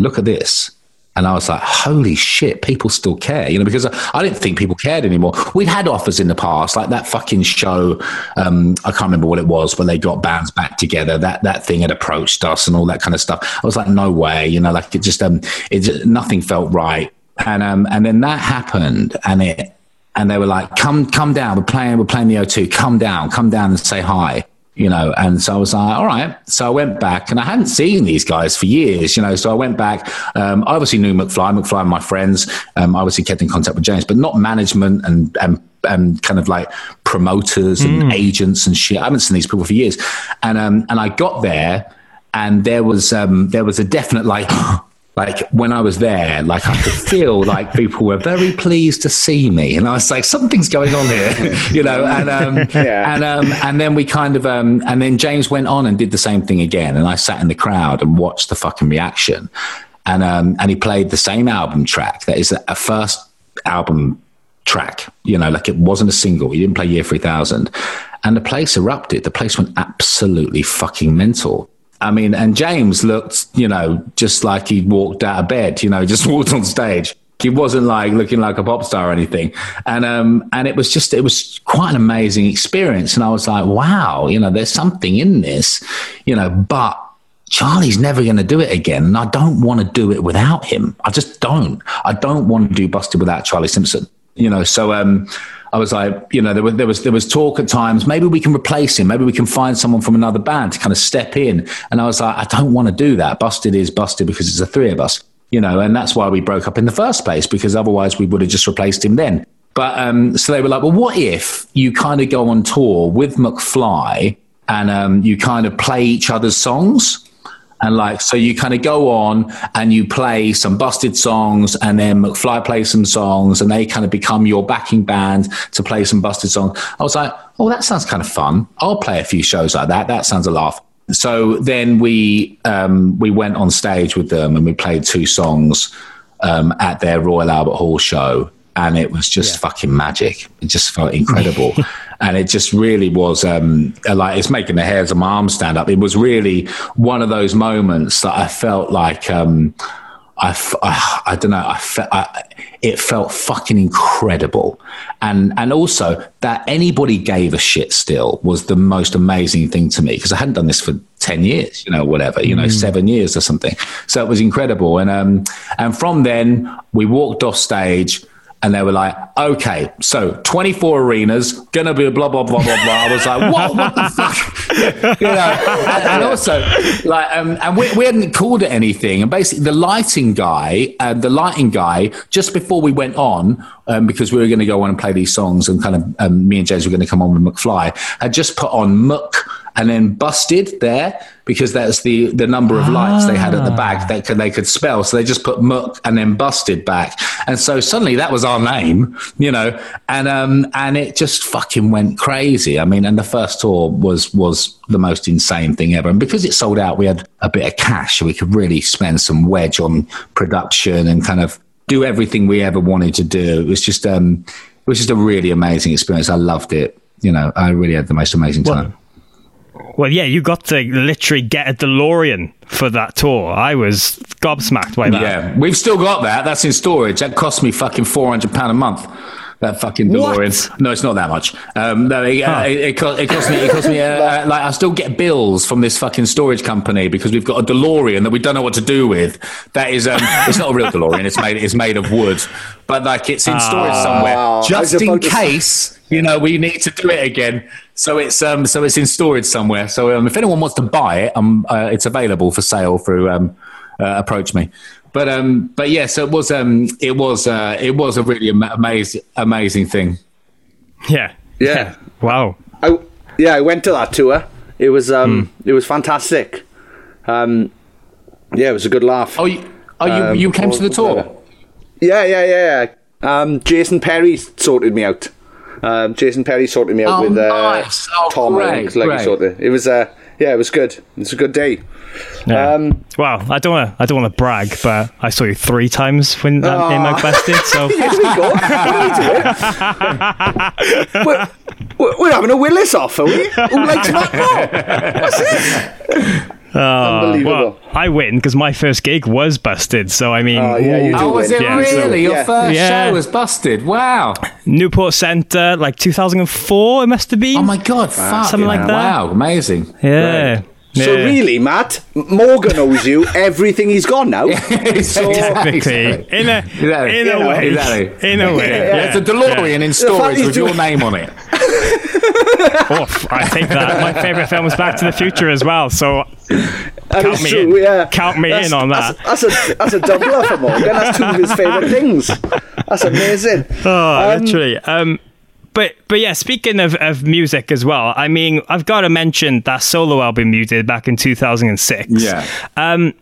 look at this. And I was like, holy shit, people still care, you know, because I, didn't think people cared anymore. We'd had offers in the past, like that fucking show. Um, I can't remember what it was, but they got bands back together. That that thing had approached us and all that kind of stuff. I was like, no way, you know, like it just um, it just, nothing felt right. And um, and then that happened, and it and they were like, come come down, we're playing, we're playing the O2, come down, come down and say hi you know, and so I was like, all right. So I went back and I hadn't seen these guys for years, you know, so I went back. Um, I obviously knew McFly, McFly and my friends, um, I obviously kept in contact with James, but not management and, and, and kind of like promoters and mm. agents and shit. I haven't seen these people for years. And, um, and I got there and there was, um, there was a definite like, like when I was there, like I could feel like people were very pleased to see me, and I was like, something's going on here, [LAUGHS] you know. And um, yeah. and um, and then we kind of um, and then James went on and did the same thing again, and I sat in the crowd and watched the fucking reaction, and um, and he played the same album track that is a first album track, you know, like it wasn't a single. He didn't play Year Three Thousand, and the place erupted. The place went absolutely fucking mental I mean, and James looked, you know, just like he walked out of bed, you know, [LAUGHS] just walked on stage. He wasn't like looking like a pop star or anything. And, um, and it was just, it was quite an amazing experience. And I was like, wow, you know, there's something in this, you know, but Charlie's never going to do it again. And I don't want to do it without him. I just don't. I don't want to do Busted without Charlie Simpson, you know, so, um, I was like, you know, there was there was there was talk at times. Maybe we can replace him. Maybe we can find someone from another band to kind of step in. And I was like, I don't want to do that. Busted is busted because it's the three of us, you know, and that's why we broke up in the first place because otherwise we would have just replaced him then. But um, so they were like, well, what if you kind of go on tour with McFly and um, you kind of play each other's songs? And like, so you kind of go on and you play some busted songs and then McFly plays some songs and they kind of become your backing band to play some busted songs. I was like, oh, that sounds kind of fun. I'll play a few shows like that. That sounds a laugh. So then we, um, we went on stage with them and we played two songs, um, at their Royal Albert Hall show. And it was just yeah. fucking magic. It just felt incredible. [LAUGHS] and it just really was um, like it's making the hairs of my arms stand up. It was really one of those moments that I felt like um, I, I, I, don't know I, fe- I it felt fucking incredible, and and also that anybody gave a shit still was the most amazing thing to me because I hadn't done this for ten years, you know, whatever, you know, mm. seven years or something. So it was incredible, and um, and from then we walked off stage and they were like, okay, so 24 arenas, gonna be a blah, blah, blah, blah, blah. I was like, what, what the fuck? [LAUGHS] you know, and, and [LAUGHS] also, like, um, and we, we hadn't called it anything. And basically, the lighting guy, uh, the lighting guy, just before we went on, um, because we were going to go on and play these songs, and kind of um, me and James were going to come on with McFly, had just put on Muck and then busted there because that's the the number of lights they had at the back that could, they could spell. So they just put muck and then busted back, and so suddenly that was our name, you know, and um and it just fucking went crazy. I mean, and the first tour was was the most insane thing ever, and because it sold out, we had a bit of cash, so we could really spend some wedge on production and kind of do everything we ever wanted to do. It was just um it was just a really amazing experience. I loved it. You know, I really had the most amazing time. Well, yeah, you got to literally get a DeLorean for that tour. I was gobsmacked by that. Yeah, we've still got that. That's in storage. That cost me fucking four hundred pound a month. That fucking DeLorean. No, it's not that much. Um, no, it, uh, it, it, cost, it cost me. It cost me. Uh, uh, [LAUGHS] like I still get bills from this fucking storage company because we've got a DeLorean that we don't know what to do with. That is, um, [LAUGHS] it's not a real DeLorean. It's made. It's made of wood, but like it's in storage somewhere, I just in to case you know we need to do it again. So it's um, so it's in storage somewhere. So um, if anyone wants to buy it, um, uh, it's available for sale through um, uh, approach me. But um, but yeah, so it was um, it was uh, it was a really ama- amazing amazing thing. Yeah. Yeah. [LAUGHS] Wow. I, yeah, I went to that tour. It was um, it was fantastic. Um, yeah, it was a good laugh. Oh, you, oh, you, Um, you came to the tour. Yeah, yeah, yeah. yeah. Um, Jason Perry sorted me out. Um, Jason Perry sorted me out Oh, with uh, nice. Oh, Tom. I great, think, like he great. sorted. It was uh, yeah, it was good. It was a good day. Yeah. Um, well, I don't want to. I don't want to brag, but I saw you three times when that name out busted. So [LAUGHS] here we go. What are we doing? [LAUGHS] we're, we're, we're having a Willis off, are we? Likes that more? What's this? Unbelievable. well, I win because my first gig was busted. So I mean, Oh, yeah, you do Oh, was it Yeah, so- really? Your yeah. first Yeah. show was busted. Wow. Newport Centre, like 2004, it must have been. Oh my god. Fuck. Something like that. Wow. Amazing. Yeah. So Yeah. really, Matt, Morgan owes you everything he's gone now. [LAUGHS] so Technically, [LAUGHS] in a Exactly. in a way, Exactly. in a way. Yeah, it's a DeLorean in storage he's with your doing- name on it. [LAUGHS] Oof, I think that my favorite film is Back to the Future as well. So That Count me true, in. yeah. Count me That's- in on that. That's, that's a that's a doubler for Morgan. That's two of his favourite things. That's amazing. Oh, Um, literally. Um, but but yeah, speaking of, of music as well, I mean, I've got to mention that solo album you did back in 2006. Yeah. Um,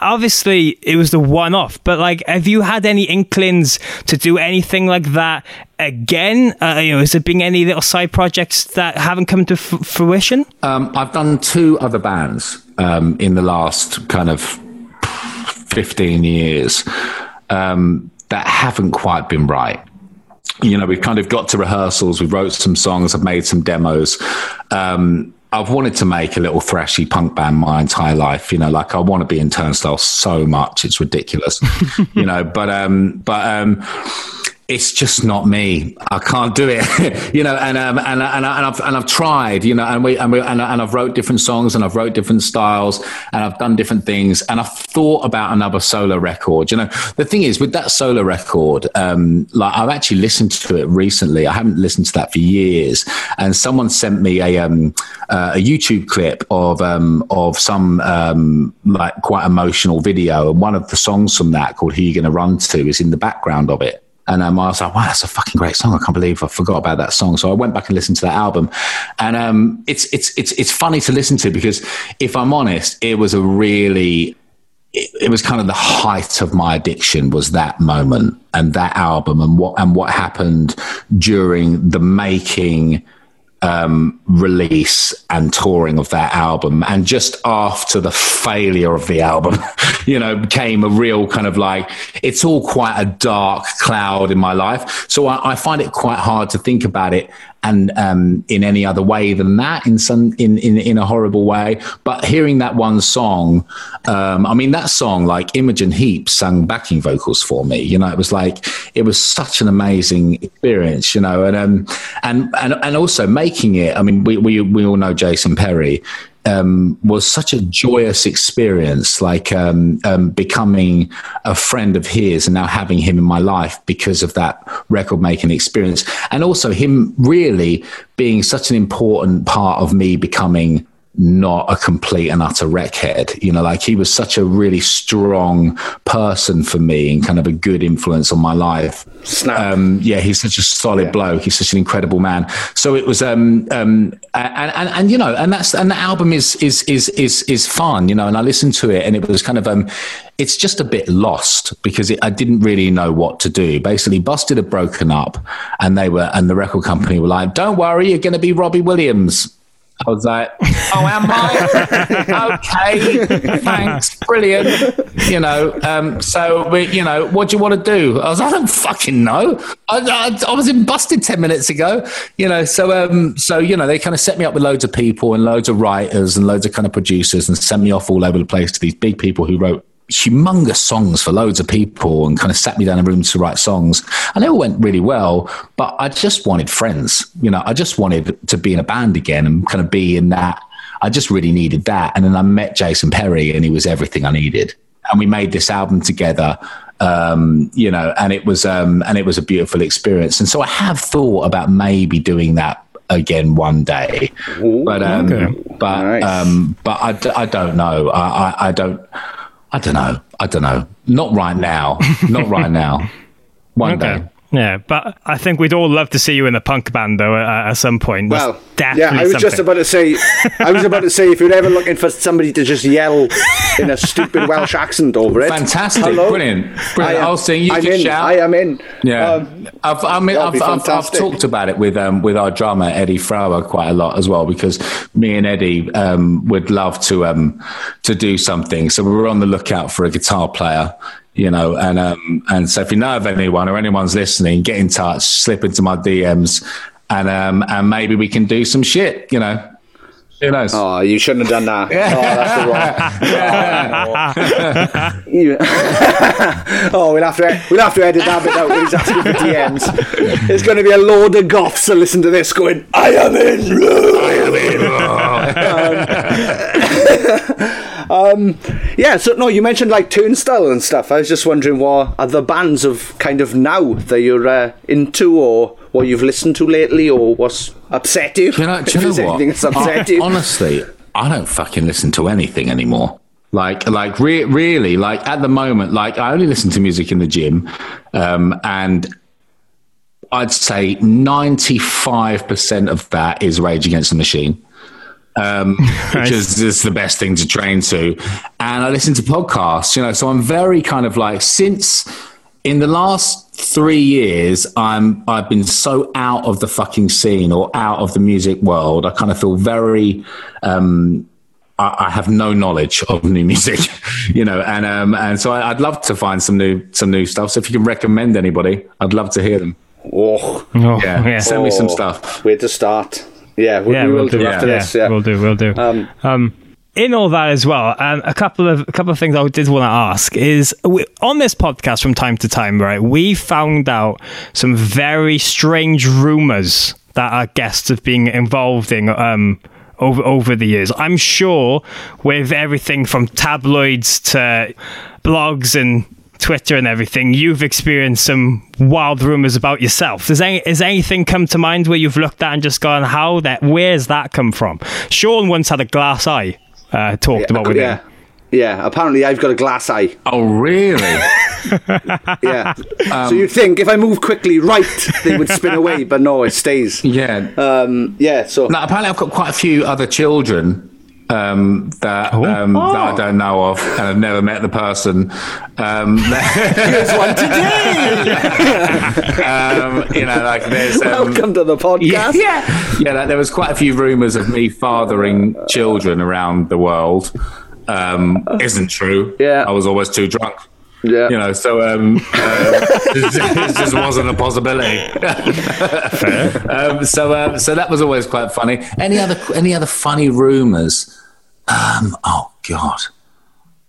obviously, it was the one off, but like, have you had any inklings to do anything like that again? Uh, you know, has there been any little side projects that haven't come to f- fruition? Um, I've done two other bands um, in the last kind of 15 years um, that haven't quite been right. You know, we've kind of got to rehearsals, We've wrote some songs, I've made some demos. Um, I've wanted to make a little thrashy punk band my entire life. You know, like I want to be in Turnstile so much, it's ridiculous. [LAUGHS] you know, but um, but um, it's just not me. I can't do it, [LAUGHS] you know. And um, and and, I, and I've and I've tried, you know, and we and we and, I- and I've wrote different songs and I've wrote different styles and I've done different things and I've thought about another solo record. You know, the thing is with that solo record, um, like I've actually listened to it recently. I haven't listened to that for years, and someone sent me a um uh, a YouTube clip of um of some um like quite emotional video, and one of the songs from that called "Who You Gonna Run To" is in the background of it. And um, I was like, wow, that's a fucking great song. I can't believe I forgot about that song. So I went back and listened to that album. And um, it's, it's, it's, it's funny to listen to because if I'm honest, it was a really, it, it was kind of the height of my addiction was that moment and that album and what, and what happened during the making, um, release and touring of that album. And just after the failure of the album, [LAUGHS] you know, came a real kind of like, it's all quite a dark cloud in my life. So I, I find it quite hard to think about it and um, in any other way than that in some in, in in a horrible way. But hearing that one song um, i mean that song like imogen heap sang backing vocals for me. You know it was like it was such an amazing experience you know and um, and and and also making it i mean we we, we all know jason perry um, was such a joyous experience, like um, um, becoming a friend of his and now having him in my life because of that record making experience. And also him really being such an important part of me becoming not a complete and utter wreckhead. You know, like he was such a really strong person for me and kind of a good influence on my life. Um, yeah, he's such a solid bloke. He's such an incredible man. So it was, um, um, and, and, and, you know, and that's, and the album is, is, is, is, is fun, you know, and I listened to it and it was kind of, um, it's just a bit lost because it, I didn't really know what to do. Basically, Busted had broken up and they were, and the record company were like, don't worry, you're going to be Robbie Williams. I was like, oh, am I? [LAUGHS] okay, thanks, brilliant. You know, um, so we, you know, what do you want to do? I was, like, I don't fucking know. I, I, I was in busted ten minutes ago. You know, so um, so you know, they kind of set me up with loads of people and loads of writers and loads of kind of producers and sent me off all over the place to these big people who wrote humongous songs for loads of people and kind of sat me down in rooms to write songs. And they all went really well, but I just wanted friends. You know, I just wanted to be in a band again and kind of be in that. I just really needed that. And then I met Jason Perry and he was everything I needed. And we made this album together. Um, you know, and it was um, and it was a beautiful experience. And so I have thought about maybe doing that again one day, but um, okay. but Nice. um, but I, d- I don't know. I, I, I don't. I don't know. I don't know. Not right now. Not right now. [LAUGHS] One day. Yeah, but I think we'd all love to see you in a punk band though at, at some point. That's Well, definitely yeah, I was just about to say, I was about to say, if you're ever looking for somebody to just yell in a stupid Welsh accent over it, Fantastic. hello. Brilliant. I Brilliant. am- I'll sing. You I'm can in. shout. I am in. Yeah, Um, I've, I mean, that'll I've, I've, I've talked about it with um, with our drummer Eddie Frower quite a lot as well because me and Eddie um, would love to um, to do something. So we were on the lookout for a guitar player, you know, and um, and so if you know of anyone or anyone's listening, get in touch, slip into my DMs, and um, and maybe we can do some shit, you know. Who knows? Oh, you shouldn't have done that. Oh, that's the [LAUGHS] [LAUGHS] oh, we'll have to we'll have to edit that bit out when he's asking for DMs. There's going to be a load of goths to listen to this going, I am in. [LAUGHS] um, yeah, so no, you mentioned like Turnstile and stuff. I was just wondering what other bands of kind of now that you're uh, into or what you've listened to lately or what's upset you. You know, do you [LAUGHS] know what? that's upset Hon- you. Honestly, I don't fucking listen to anything anymore. Like, like re- really, like at the moment, like I only listen to music in the gym, um, and I'd say ninety-five percent of that is Rage Against the Machine. Um, which is, is the best thing to train to. And I listen to podcasts, you know, so I'm very kind of like, since in the last three years, I'm, I've been so out of the fucking scene or out of the music world. I kind of feel very, um, I, I have no knowledge of new music, [LAUGHS] you know, and, um, and so I, I'd love to find some new, some new stuff. So if you can recommend anybody, I'd love to hear them. Oh, Oh, Yeah. yeah. Send me some Oh, stuff. Where to start? Yeah, we, yeah, we we'll will do, do. after yeah, this. Yeah. we'll do. We'll do. Um, Um, in all that as well, um, a couple of a couple of things I did want to ask is we, on this podcast from time to time, right? We found out some very strange rumors that our guests have been involved in. Um, over, over the years, I'm sure with everything from tabloids to blogs and Twitter and everything, you've experienced some wild rumors about yourself. Does any, has anything come to mind where you've looked at and just gone, "How that? Where's that come from?" Sean once had a glass eye. Uh, talked about with yeah. him. Yeah, apparently I've got a glass eye. Oh, really? [LAUGHS] [LAUGHS] Yeah. Um, so you'd think if I move quickly right, they would spin away, but no, it stays. [LAUGHS] yeah. Um, yeah, so. Now, apparently, I've got quite a few other children um, that um, that I don't know of, and I've never met the person. Um, [LAUGHS] Here's one today! [LAUGHS] um, you know, like there's um, Welcome to the podcast. yeah, yeah. Like, there was quite a few rumours of me fathering children around the world. Um, isn't true. Yeah. I was always too drunk. Yeah. You know, so um, uh, [LAUGHS] it just wasn't a possibility. um, so, uh, so that was always quite funny. Any other, any other funny rumours? Um, oh God,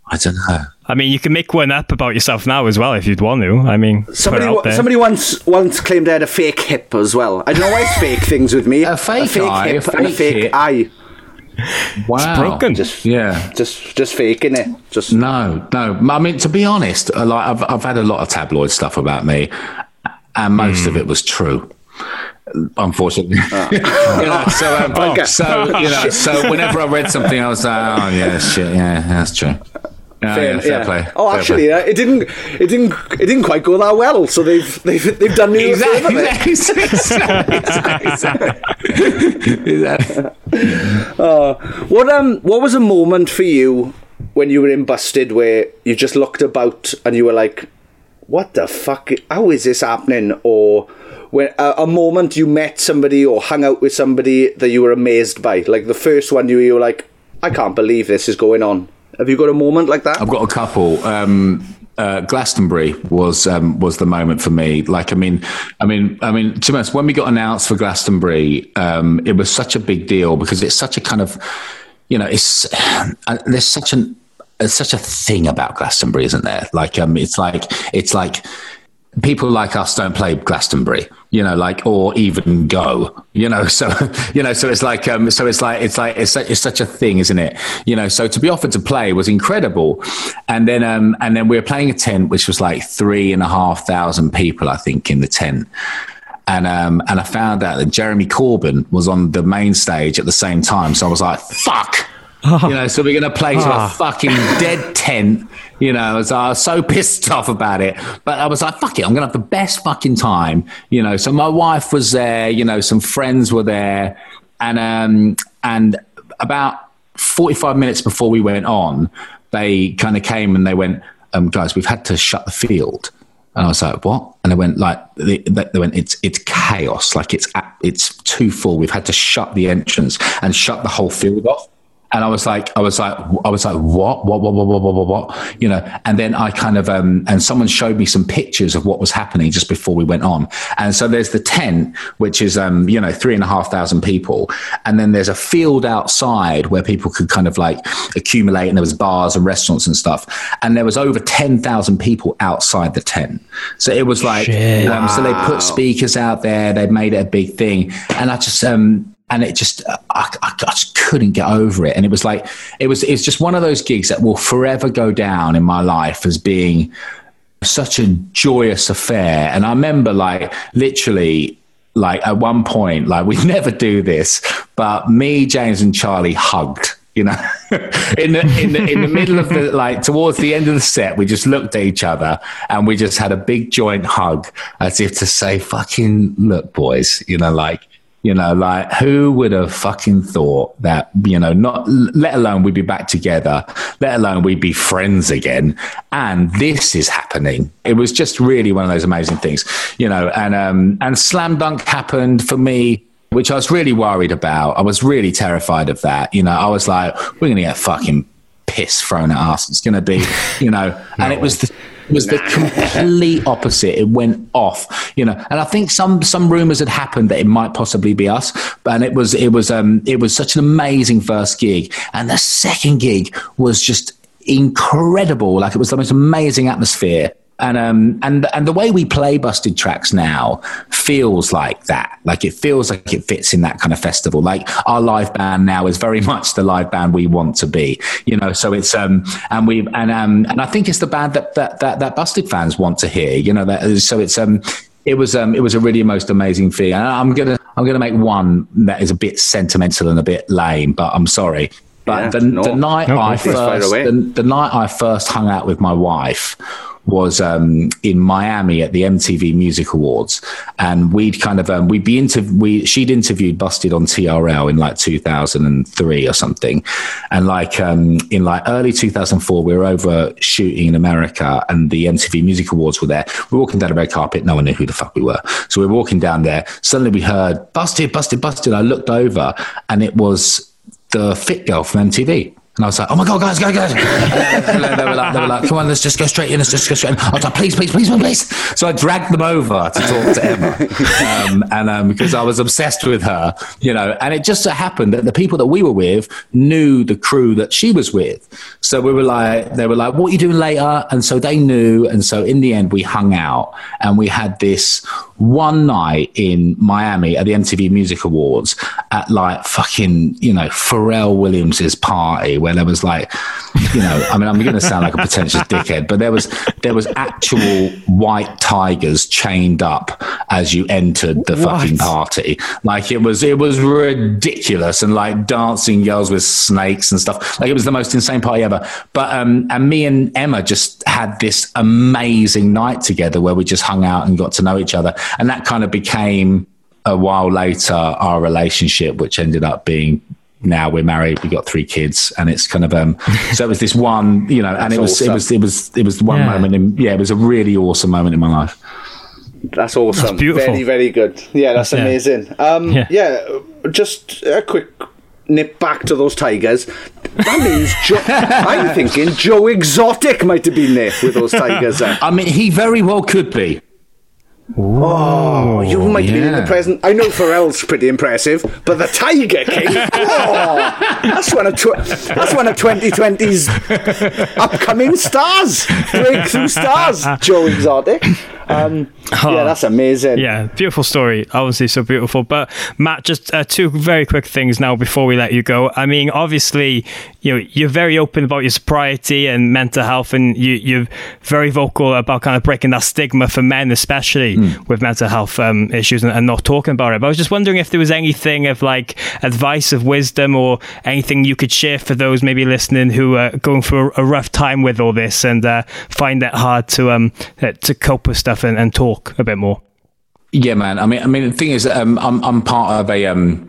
I don't know. I mean, you can make one up about yourself now as well if you'd want to. I mean, Somebody, it out wa- there. somebody once once claimed I had a fake hip as well. I don't know why it's fake things with me. [LAUGHS] A fake eye, a hip and a fake fake hip. eye. Wow, broken. Just yeah. just just faking it. Just No, no. I mean, to be honest, uh, like I've I've had a lot of tabloid stuff about me, and most of it was true. Unfortunately. [LAUGHS] you know, so, um, [LAUGHS] Okay. so you know, so whenever I read something, I was like, oh yeah, shit, yeah, that's true. Yeah, Fair- yeah, fair yeah. play. Oh, fair actually, play. uh, it didn't. It didn't. It didn't quite go that well. So they've they've they've done me Exactly, exactly, exactly, exactly. [LAUGHS] Exactly. What um what was a moment for you when you were in Busted where you just looked about and you were like, "What the fuck? How is this happening?" Or when a, a moment you met somebody or hung out with somebody that you were amazed by, like the first one you, you were like, "I can't believe this is going on." Have you got a moment like that? I've got a couple. Um, uh, Glastonbury was um, was the moment for me. Like, I mean, I mean, I mean, to be honest, when we got announced for Glastonbury, um, it was such a big deal because it's such a kind of, you know, it's [SIGHS] uh, there's such an such a thing about Glastonbury, isn't there? Like, um, it's like it's like people like us don't play Glastonbury, you know, like or even go, you know. [LAUGHS] So you know, so it's like, um, so it's like it's like it's such, it's such a thing, isn't it? You know, so to be offered to play was incredible, and then um, and then we were playing a tent which was like three and a half thousand people, I think, in the tent. And um, and I found out that Jeremy Corbyn was on the main stage at the same time. So I was like, "Fuck!" [LAUGHS] you know. So we're gonna play to a fucking dead tent. You know, I was so [LAUGHS] pissed off about it. But I was like, "Fuck it! I'm gonna have the best fucking time." You know. So my wife was there. You know, some friends were there, and um, and about 45 minutes before we went on, they kind of came and they went, um, "Guys, we've had to shut the field." And I was like, "What?" And they went, "Like they, they went, it's it's chaos. Like it's it's too full. We've had to shut the entrance and shut the whole field off." And I was like, I was like, I was like, what, what, what, what, what, what, what, what, you know? And then I kind of, um, and someone showed me some pictures of what was happening just before we went on. And so there's the tent, which is, um, you know, three and a half thousand people. And then there's a field outside where people could kind of like accumulate and there was bars and restaurants and stuff. And there was over 10,000 people outside the tent. So it was like, um, so they put speakers out there. They made it a big thing. And I just, um, and it just I, I, just couldn't get over it. And it was like it was it's just one of those gigs that will forever go down in my life as being such a joyous affair. And i remember like literally like at one point like [LAUGHS] we never do this but me james and charlie hugged you know? [LAUGHS] In the in the in the middle of the like towards the end of the set we just looked at each other and we just had a big joint hug as if to say fucking look boys you know like you know, like who would have fucking thought that, you know, not let alone we'd be back together, let alone we'd be friends again. And this is happening. It was just really one of those amazing things, you know, and, um, and slam dunk happened for me, which I was really worried about. I was really terrified of that. You know, I was like, we're going to get fucking piss thrown at us. It's going to be, you know, [LAUGHS] and it was the, was the complete opposite. It went off, you know, and I think some some rumors had happened that it might possibly be us, and it was it was um it was such an amazing first gig, and the second gig was just incredible. Like it was the most amazing atmosphere. And um and and the way we play busted tracks now feels like that. Like it feels like it fits in that kind of festival. Like our live band now is very [LAUGHS] much the live band we want to be. You know, so it's um and we and um and I think it's the band that that that, that busted fans want to hear. You know, that so it's um it was um it was a really most amazing thing. And I'm gonna I'm gonna make one that is a bit sentimental and a bit lame, but I'm sorry. But Yeah, the, no. the night No, I first the, the night I first hung out with my wife was um, in Miami at the MTV Music Awards, and we'd kind of um, we'd be into we she'd interviewed Busted on TRL in like 2003 or something, and like um, in like early 2004 we were over shooting in America, and the MTV Music Awards were there. We were walking down the red carpet, no one knew who the fuck we were, so we were walking down there. Suddenly we heard Busted, Busted, Busted. I looked over, and it was the fit girl from MTV. And I was like, oh my God, guys, guys. [LAUGHS] And they, were like, they were like, come on, let's just go straight in. Let's just go straight in. I was like, please, please, please, please, please. So I dragged them over to talk to Emma. Um, and um, because I was obsessed with her, you know, and it just so happened that the people that we were with knew the crew that she was with. So we were like, they were like, what are you doing later? And so they knew. And so in the end, we hung out and we had this one night in Miami at the MTV Music Awards at like fucking, you know, Pharrell Williams's party where there was like, you know, I mean, I'm going to sound like a pretentious dickhead, but there was there was actual white tigers chained up as you entered the what? fucking party. Like it was it was ridiculous and like dancing girls with snakes and stuff. Like it was the most insane party ever. But um, and me and Emma just had this amazing night together where we just hung out and got to know each other, and that kind of became a while later our relationship, which ended up being now we're married, we got three kids, and it's kind of um. [LAUGHS] so it was this one, you know, and it was, awesome. it was it was it was one yeah. moment. In, yeah, it was a really awesome moment in my life. That's awesome. That's beautiful. Very very good. Yeah, that's yeah. amazing. Um, yeah. yeah, just a quick nip back to those tigers. That means Joe, [LAUGHS] I'm thinking Joe Exotic might have been there with those tigers. I mean, he very well could be. Ooh, oh, you might yeah. be in the present. I know Pharrell's pretty impressive, but the Tiger King, [LAUGHS] oh, that's one of tw- that's one of 2020's upcoming stars, breakthrough stars. Joe Exotic. Um, oh, yeah, that's amazing. Yeah, beautiful story. Obviously, so beautiful. But Matt, just uh, two very quick things now before we let you go. I mean, obviously, you know, you're very open about your sobriety and mental health, and you, you're very vocal about kind of breaking that stigma for men, especially mm. with mental health um, issues, and, and, not talking about it. But I was just wondering if there was anything of like advice of wisdom or anything you could share for those maybe listening who are going through a, rough time with all this and uh, find it hard to um to cope with stuff and, and talk a bit more. Yeah, man. I mean, I mean, the thing is, um, I'm I'm part of a um,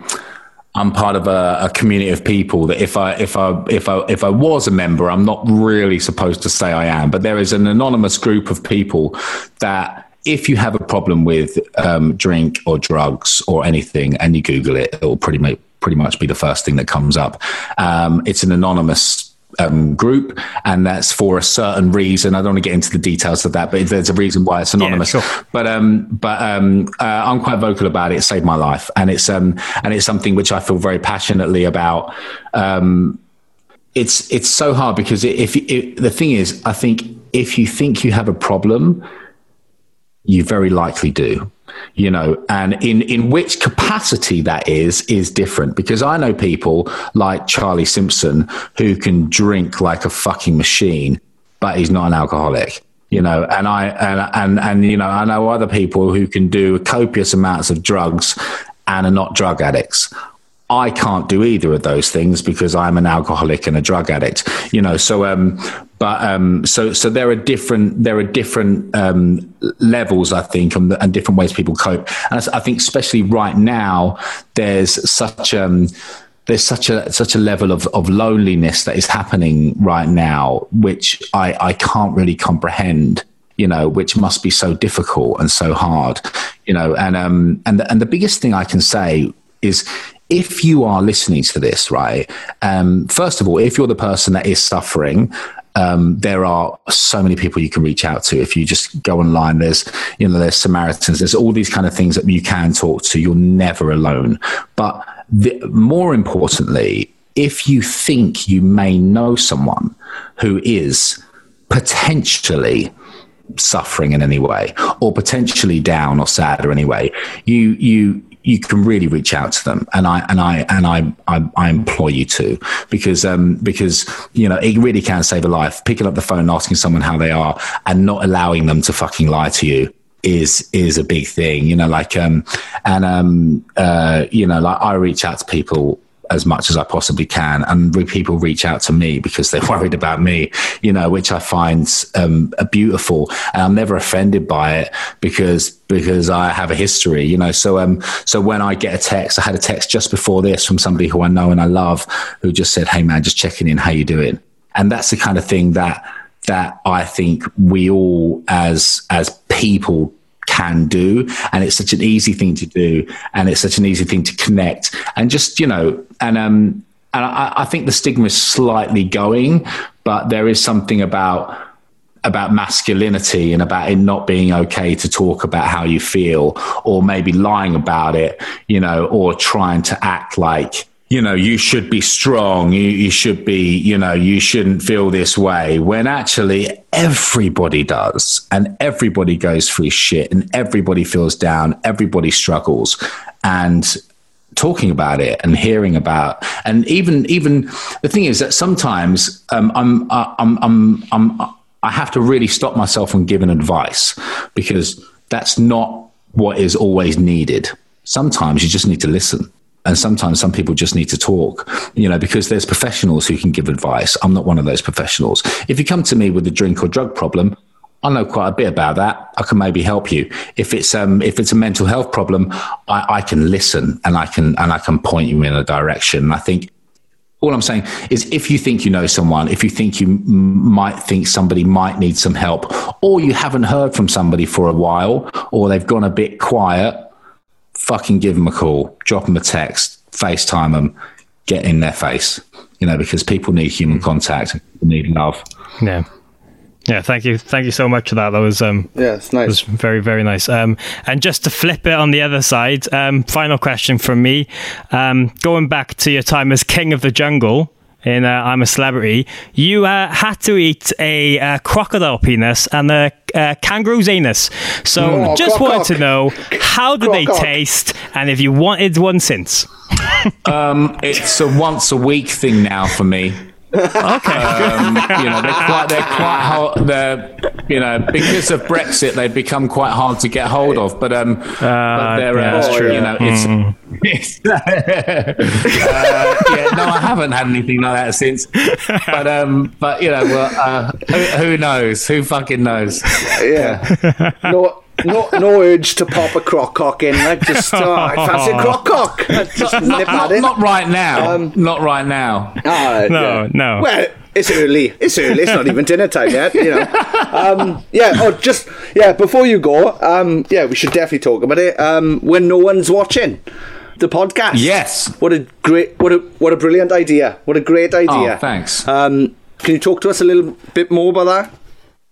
I'm part of a, a, community of people that if I if I if I if I was a member, I'm not really supposed to say I am, but there is an anonymous group of people that if you have a problem with um, drink or drugs or anything, and you Google it, it will pretty much pretty much be the first thing that comes up. Um, it's an anonymous um, group, and that's for a certain reason. I don't want to get into the details of that, but there's a reason why it's anonymous. Yeah, sure. But um, but um, uh, I'm quite vocal about it. It saved my life, and it's um, and it's something which I feel very passionately about. Um, it's it's so hard because if, if the thing is, I think if you think you have a problem, you very likely do you know and in in which capacity that is is different because i know people like charlie simpson who can drink like a fucking machine but he's not an alcoholic you know and i and and and you know i know other people who can do copious amounts of drugs and are not drug addicts I can't do either of those things because I'm an alcoholic and a drug addict, you know. So, um, but um, so so there are different there are different um, levels, I think, and, and, different ways people cope. And I think, especially right now, there's such um there's such a such a level of, of loneliness that is happening right now, which I, I can't really comprehend you know, which must be so difficult and so hard, you know, and um and the, and the biggest thing I can say is if you are listening to this, right, um, first of all, if you're the person that is suffering, um, there are so many people you can reach out to. If you just go online, there's, you know, there's Samaritans, there's all these kind of things that you can talk to. You're never alone. But the, more importantly, if you think you may know someone who is potentially suffering in any way or potentially down or sad or any way you you you can really reach out to them, and I and I and I I, I implore you to because um, because you know it really can save a life. Picking up the phone, asking someone how they are, and not allowing them to fucking lie to you is is a big thing. You know, like um, and um, uh, you know, like I reach out to people as much as I possibly can. And people reach out to me because they're [LAUGHS] worried about me, you know, which I find um, beautiful. And I'm never offended by it because because I have a history, you know. So um, so when I get a text, I had a text just before this from somebody who I know and I love, who just said, "Hey man, just checking in, how you doing?" And that's the kind of thing that that I think we all as as people can do and it's such an easy thing to do and it's such an easy thing to connect and just you know and um and I, I think the stigma is slightly going but there is something about about masculinity and about it not being okay to talk about how you feel or maybe lying about it you know or trying to act like you know, you should be strong. You, you should be, you know, you shouldn't feel this way when actually everybody does and everybody goes through shit and everybody feels down. Everybody struggles. And talking about it and hearing about and even even the thing is that sometimes um, I'm, I'm I'm I'm I have to really stop myself from giving advice because that's not what is always needed. Sometimes you just need to listen. And sometimes some people just need to talk, you know, because there's professionals who can give advice. I'm not one of those professionals. If you come to me with a drink or drug problem, I know quite a bit about that. I can maybe help you. If it's um, if it's a mental health problem, I, I can listen and I can and I can point you in a direction. I think all I'm saying is if you think you know someone, if you think you m- might think somebody might need some help, or you haven't heard from somebody for a while, or they've gone a bit quiet, fucking give them a call, drop them a text, FaceTime them, get in their face, you know, because people need human contact, need love. Yeah. Yeah, thank you, thank you so much for that. That was um, yeah, it's nice. It Was very, very nice. Um, and just to flip it on the other side, um, final question from me. Um, going back to your time as king of the jungle in uh, I'm a Celebrity, you uh, had to eat a uh, crocodile penis and a uh, kangaroo's anus. So, Oh, just croc- wanted to know how did they Croc- cock. taste, and if you wanted one since. Um, it's a once a week thing now for me. Okay. Um, you know, they're quite, they're quite hard. They're, you know, because of Brexit, they've become quite hard to get hold of. But um, but they're, yeah, uh, that's true. You know, it's, it's [LAUGHS] uh, yeah. No, I haven't had anything like that since. But um, but you know, well, uh, who, who knows? Who fucking knows? yeah. no, no, no urge to pop a croc cock in. Like just, oh, I [LAUGHS] fancy a croc cock. Just Not, nip not, at it. not right now. Um, not right now. Ah, No, yeah. no. Well, it's early. It's early. It's not even dinner time yet. You know. Um, yeah. Oh, just yeah. Before you go, um, yeah, we should definitely talk about it. Um, when no one's watching the podcast. Yes. What a great. What a what a brilliant idea. What a great idea. Oh, thanks. Um, can you talk to us a little bit more about that?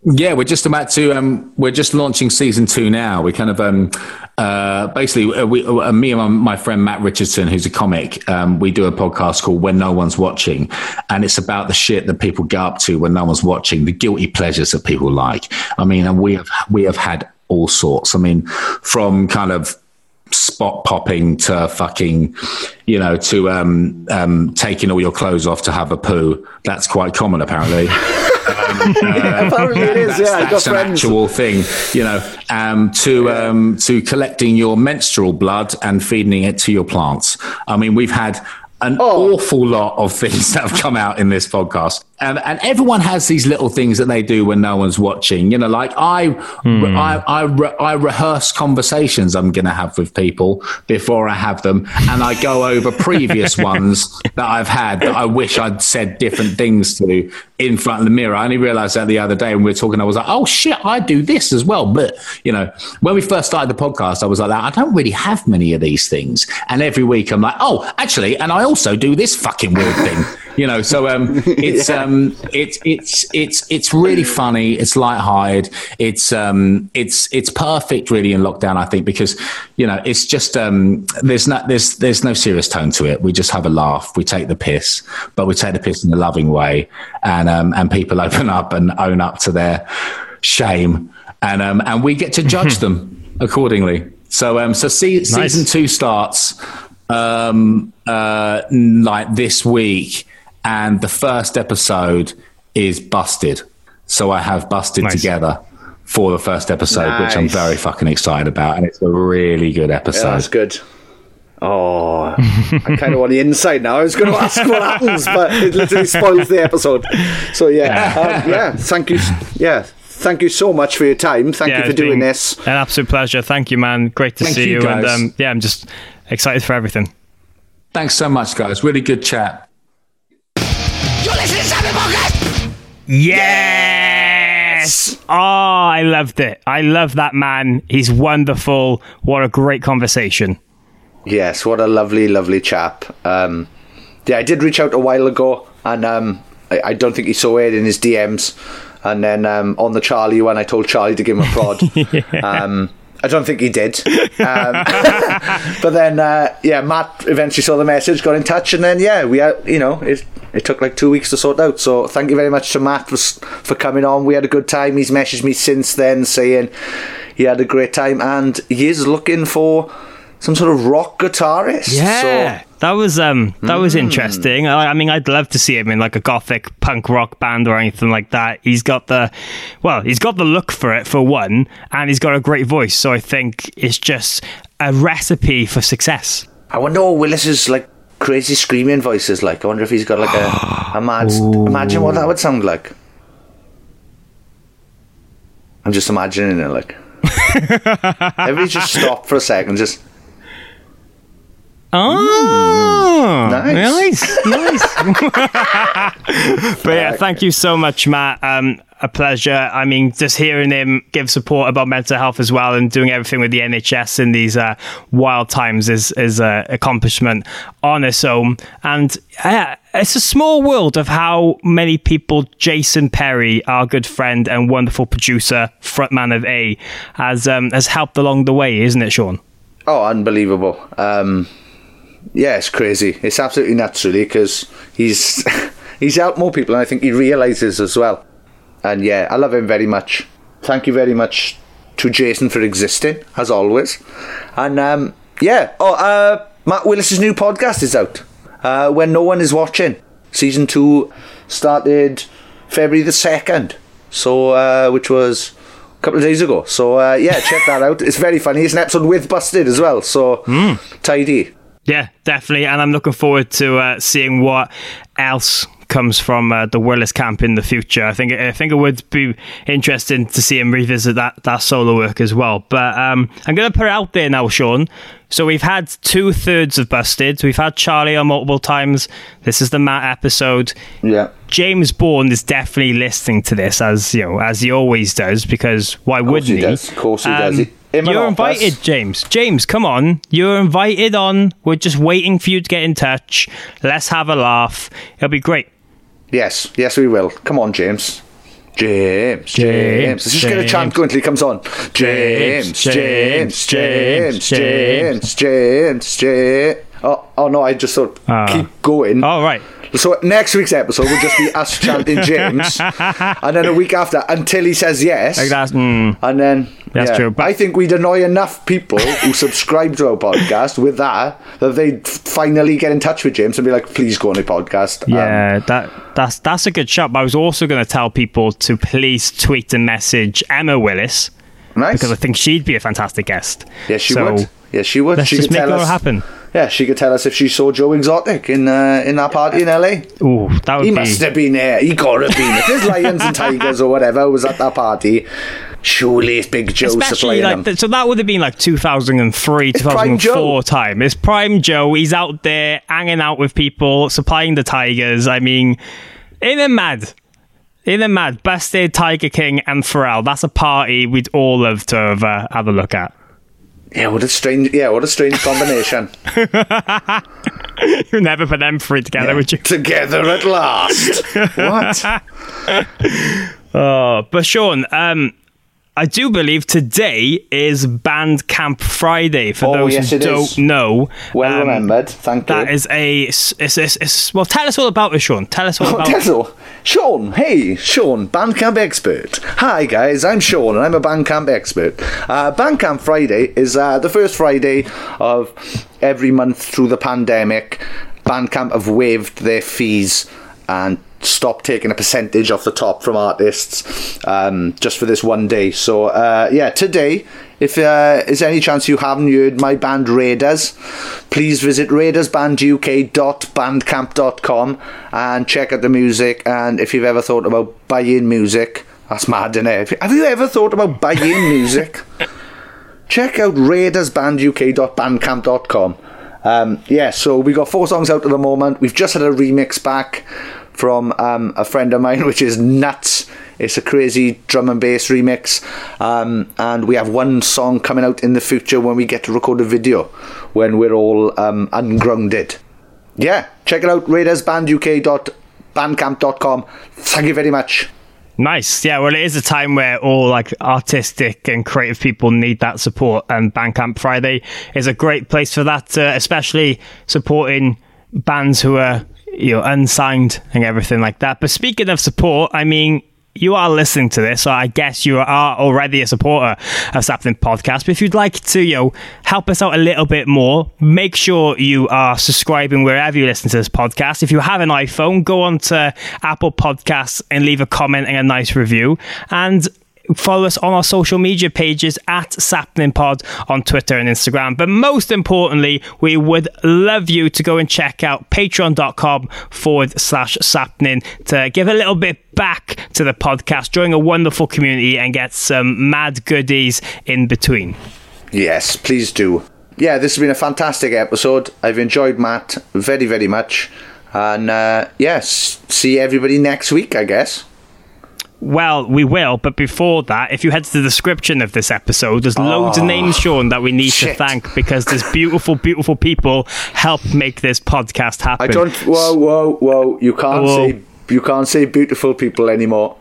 Yeah, we're just about to. Um, we're just launching season two now. We kind of um, uh, basically uh, we, uh, me and my, friend Matt Richardson, who's a comic, um, we do a podcast called When No One's Watching, and it's about the shit that people get up to when no one's watching, the guilty pleasures that people like. I mean, and we have we have had all sorts. I mean, from kind of spot popping to fucking, you know, to um, um, taking all your clothes off to have a poo. That's quite common, apparently. [LAUGHS] [LAUGHS] Apparently it is. That's, Yeah, that's an friends. actual thing, you know. Um, to um, to collecting your menstrual blood and feeding it to your plants. I mean, we've had an Oh. awful lot of things [LAUGHS] that have come out in this podcast, and and everyone has these little things that they do when no one's watching. You know, like I hmm. I I, re- I rehearse conversations I'm going to have with people before I have them, and I go over [LAUGHS] previous ones that I've had that I wish I'd said different things to in front of the mirror. I only realized that the other day when we were talking, I was like, oh shit, I do this as well. But, you know, when we first started the podcast, I was like, I don't really have many of these things. And every week I'm like, oh, actually, and I also do this fucking weird thing. You know, so um, [LAUGHS] it's um, it's it's it's it's really funny. It's light-hearted. It's um, it's it's perfect, really, in lockdown. I think because you know it's just um, there's no there's there's no serious tone to it. We just have a laugh. We take the piss, but we take the piss in a loving way, and um, and people [LAUGHS] open up and own up to their shame, and um, and we get to judge them accordingly. So um, so se- season two starts um, uh, like this week, and the first episode is busted. So I have busted Nice. together for the first episode, which I'm very fucking excited about, and it's a really good episode. Yeah, that's good. Oh, I kind of want the inside now. I was going to ask what happens, but it literally spoils the episode. So yeah, um, yeah. Thank you. Yeah, thank you so much for your time. Thank you for doing this. An absolute pleasure. Thank you, man. Great to Thank see you, you. And um, yeah, I'm just excited for everything. Thanks so much, guys. Really good chat. Yes! Oh, I loved it. I love that man. He's wonderful. What a great conversation. Yes, what a lovely, lovely chap. Um, yeah, I did reach out a while ago, and um, I, I don't think he saw it in his DMs. And then um, on the Charlie one, I told Charlie to give him a prod. [LAUGHS] um, I don't think he did. Um, [LAUGHS] but then, uh, yeah, Matt eventually saw the message, got in touch, and then, yeah, we had, you know, it, it took like two weeks to sort out. So thank you very much to Matt for, for coming on. We had a good time. He's messaged me since then saying he had a great time and he is looking for some sort of rock guitarist. Yeah, So, that was um that was Hmm. interesting. I, I mean, I'd love to see him in like a gothic punk rock band or anything like that. He's got the, well, he's got the look for it for one, and he's got a great voice. So I think it's just a recipe for success. I wonder what Willis's like crazy screaming voice is like. I wonder if he's got like a, a mad. Imagine what that would sound like. I'm just imagining it like. [LAUGHS] Everybody just stop for a second. Just Oh, Nice. nice, nice. [LAUGHS] but yeah, thank you so much, Matt. Um, a pleasure. I mean, just hearing him give support about mental health as well, and doing everything with the NHS in these uh, wild times is is a accomplishment on its own. And uh, it's a small world of how many people Jason Perry, our good friend and wonderful producer, frontman of A, has um, has helped along the way, isn't it, Sean? oh, unbelievable. Um, yeah, it's crazy. It's absolutely nuts, really, because he's [LAUGHS] he's helped more people, and I think he realizes as well. And yeah, I love him very much. Thank you very much to Jason for existing, as always. And um, yeah, oh, uh, Matt Willis's new podcast is out. Uh, when no one is watching, season two started February the second, so uh, which was a couple of days ago. So uh, yeah, check that [LAUGHS] out. It's very funny. It's an episode with Busted as well, so tidy. Yeah, definitely. And I'm looking forward to uh, seeing what else comes from uh, the Willis camp in the future. I think I think it would be interesting to see him revisit that, that solo work as well. But um, I'm going to put it out there now, Sean. So we've had two thirds of Busted. We've had Charlie on multiple times. This is the Matt episode. Yeah. James Bourne is definitely listening to this as you know as he always does because why wouldn't he does. Of course he does. He- and you're Opus. invited, James. James, come on. You're invited on. We're just waiting for you to get in touch. Let's have a laugh. It'll be great. Yes, yes, we will. Come on, James. James, James. James, Let's just get a chant going until he comes on. James, James, James, James, James, James. Oh, oh no! I just thought Ah. keep going. All right. So next week's episode will just be us [LAUGHS] chanting James, and then a week after until he says yes. Like that's, mm, And then That's yeah. true, but- I think we'd annoy enough people who [LAUGHS] subscribe to our podcast with that that they'd finally get in touch with James and be like, "Please go on a podcast." Um, yeah, that that's that's a good shot. But I was also going to tell people to please tweet and message Emma Willis nice. because I think she'd be a fantastic guest. Yes, she So, would. Yes, she would. Let's she just could make it tell all us, happen. Yeah, she could tell us if she saw Joe Exotic in uh, in that party in LA. Ooh, that would He be. must have been there. He got to have been. If there's lions and [LAUGHS] tigers or whatever was at that party, surely it's Big Joe Especially supplying like them. th- so that would have been like 2003 Prime 2004 time it's prime joe he's out there hanging out with people supplying the tigers i mean in a mad in a mad busted tiger king and pharrell that's a party we'd all love to have, uh, have a look at yeah, what a strange. Yeah, what a strange combination. [LAUGHS] you never put them three together would you Together at last. [LAUGHS] what? oh but sean um I do believe today is Bandcamp Friday. For Oh, those yes, who it don't is. know, Well Um, remembered. Thank you. That is a. It's, it's, it's, well, tell us all about it, Sean. Tell us all Oh, about Tezzle. Sean, hey, Sean, Bandcamp expert. Hi guys, I'm Sean and I'm a Bandcamp expert. Uh, Bandcamp Friday is uh, the first Friday of every month through the pandemic. Bandcamp have waived their fees and stopped taking a percentage off the top from artists um, just for this one day. So uh, yeah, today, if uh, is any chance you haven't heard my band Raiders, please visit raidersbanduk.bandcamp.com and check out the music. And if you've ever thought about buying music, that's mad, isn't it? Have you ever thought about buying music? [LAUGHS] check out raidersbanduk.bandcamp.com. Um, yeah, so we got four songs out at the moment. We've just had a remix back from um, a friend of mine, which is nuts. It's a crazy drum and bass remix. Um, and we have one song coming out in the future when we get to record a video when we're all um, ungrounded. Yeah, check it out raidersbanduk.bandcamp.com. Thank you very much. Nice. Yeah, well, it is a time where all like artistic and creative people need that support, and Bandcamp Friday is a great place for that, uh, especially supporting bands who are you know unsigned and everything like that. But speaking of support, I mean, you are listening to this, so I guess you are already a supporter of Sappenin Podcast. But if you'd like to, you know, help us out a little bit more, make sure you are subscribing wherever you listen to this podcast. If you have an iPhone, go on to Apple Podcasts and leave a comment and a nice review. And follow us on our social media pages at Sappenin Pod on Twitter and Instagram. But most importantly, we would love you to go and check out patreon.com forward slash Sappenin to give a little bit back to the podcast, join a wonderful community, and get some mad goodies in between. Yes, please do. Yeah, this has been a fantastic episode. I've enjoyed Matt very, very much. And uh, yes, see everybody next week, I guess. Well, we will, but before that, if you head to the description of this episode, there's loads of names, Sean, that we need to thank because there's beautiful, beautiful people help make this podcast happen. I don't. Whoa, whoa, whoa! You can't Whoa. say you can't say beautiful people anymore.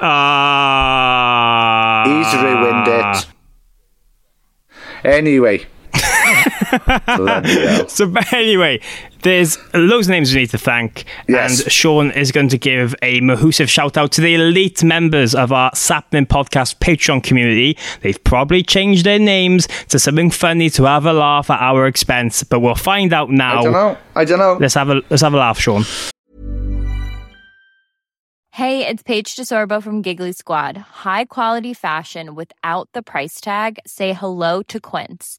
Ah. He's ruined it. Anyway. [LAUGHS] Bloody hell. [LAUGHS] So, but anyway, there's loads of names we need to thank, Yes. and Sean is going to give a mahoosive shout out to the elite members of our Sappenin Podcast Patreon community. They've probably changed their names to something funny to have a laugh at our expense, but we'll find out now. I don't know. I don't know. Let's have a let's have a laugh, Sean. Hey, it's Paige DeSorbo from Giggly Squad. High quality fashion without the price tag. Say hello to Quince.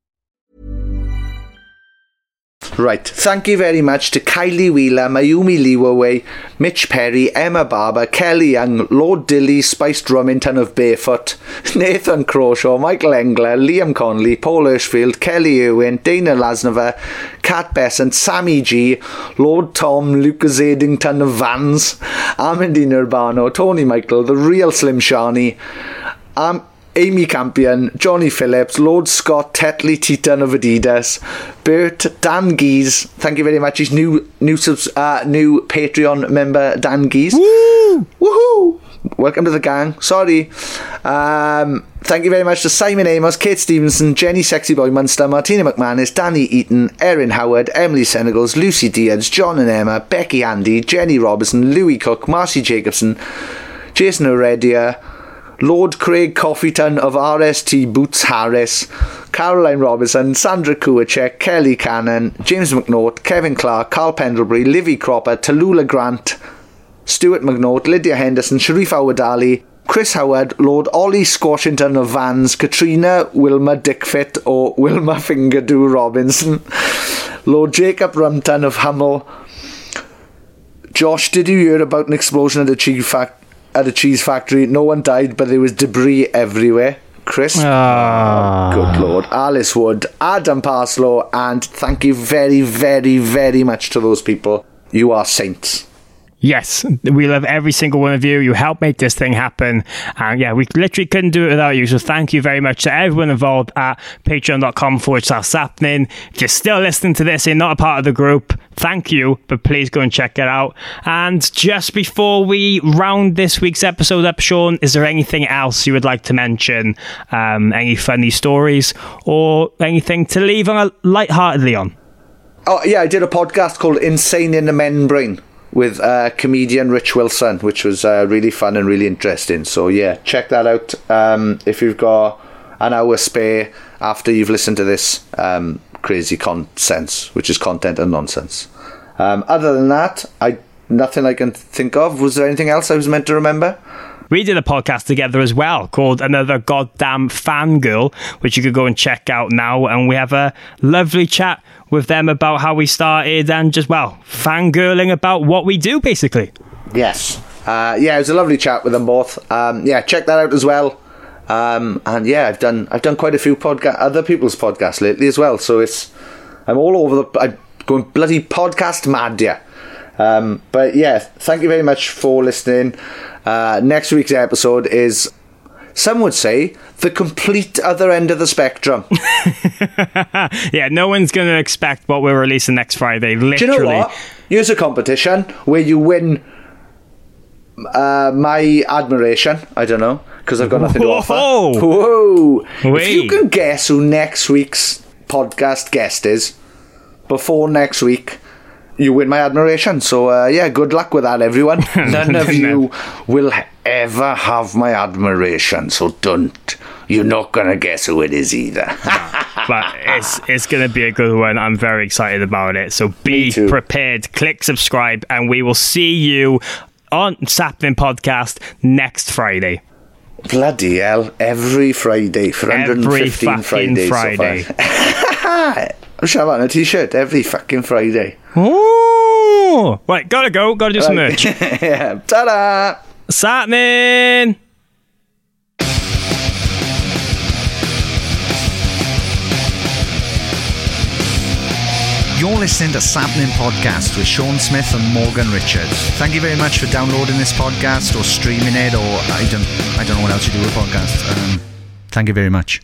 Right. Thank you very much to Kylie Wheeler, Mayumi Liwaway, Mitch Perry, Emma Barber, Kelly Young, Lord Dilly, Spice Drummington of Barefoot, [LAUGHS] Nathan Crawshaw, Michael Engler, Liam Conley, Paul Hirschfield, Kelly Irwin, Dana Lasnova, Kat Besant, Sammy G, Lord Tom, Lucas Adington of Vans, Amandine Urbano, Tony Michael, The Real Slim Shani, um, Amy Campion, Johnny Phillips, Lord Scott, Tetley Teton of Adidas, Bert, Dan Geese. Thank you very much. He's new, new, subs, uh, new Patreon member, Dan Geese. Woo! Woohoo! Welcome to the gang. Sorry. Um, thank you very much to Simon Amos, Kate Stevenson, Jenny Sexy Boy Munster, Martina McManus, Danny Eaton, Erin Howard, Emily Senegals, Lucy Diaz, John and Emma, Becky Andy, Jenny Robinson, Louis Cook, Marcy Jacobson, Jason Oredia, Lord Craig Coffeyton of RST Boots Harris, Caroline Robinson, Sandra Kuwacek, Kelly Cannon, James McNaught, Kevin Clark, Carl Pendlebury, Livy Cropper, Tallulah Grant, Stuart McNaught, Lydia Henderson, Sharif Awadali, Chris Howard, Lord Ollie Squashington of Vans, Katrina Wilma Dickfit or Wilma Fingerdo Robinson, Lord Jacob Rumton of Hummel, Josh, did you hear about an explosion at the cheese, fac- at a cheese factory? No one died, but there was debris everywhere. Chris? Ah. Good lord. Alice Wood, Adam Parslow, and thank you very, very, very much to those people. You are saints. Yes, we love every single one of you. You help make this thing happen. And yeah, we literally couldn't do it without you. So thank you very much to everyone involved at patreon.com forward slash sappenin. If you're still listening to this, and you're not a part of the group, thank you, but please go and check it out. And just before we round this week's episode up, Sean, is there anything else you would like to mention? Um, any funny stories or anything to leave on a lightheartedly on? Oh yeah, I did a podcast called "Insane in the Men Brain" with uh, comedian Rich Wilson, which was uh, really fun and really interesting. So yeah, check that out um, if you've got an hour spare after you've listened to this um, crazy nonsense, which is content and nonsense. Um, other than that, I nothing I can think of. Was there anything else I was meant to remember? we did a podcast together as well called Another Goddamn Fangirl, which you could go and check out now. And we have a lovely chat with them about how we started and just, well, fangirling about what we do, basically. Yes. Uh, yeah, it was a lovely chat with them both. Um, yeah, check that out as well. Um, and yeah, I've done I've done quite a few podcast other people's podcasts lately as well. So it's I'm all over the I'm going bloody podcast mad, yeah. Um, but yeah, thank you very much for listening. Uh, next week's episode is, some would say, the complete other end of the spectrum. [LAUGHS] yeah, no one's going to expect what we're releasing next Friday. Literally. Do you know what? Use a competition where you win uh, my admiration. I don't know because I've got nothing to offer. Whoa! If you can guess who next week's podcast guest is before next week, you win my admiration. So uh, yeah, good luck with that, everyone. [LAUGHS] None of you will ever have my admiration, so don't. You're not gonna guess who it is either. [LAUGHS] but it's it's gonna be a good one. I'm very excited about it. So be prepared. Click subscribe, and we will see you on Sappenin Podcast next Friday. Bloody hell! Every Friday for every 115 Fridays. Friday. So [LAUGHS] I'm sure on a t-shirt every fucking Friday. Ooh! Right, gotta go. Gotta do some merch. [LAUGHS] yeah. Ta-da! Sappenin! You're listening to Sappenin Podcast with Sean Smith and Morgan Richards. Thank you very much for downloading this podcast or streaming it, or I don't, I don't know what else you do with podcasts. Um, thank you very much.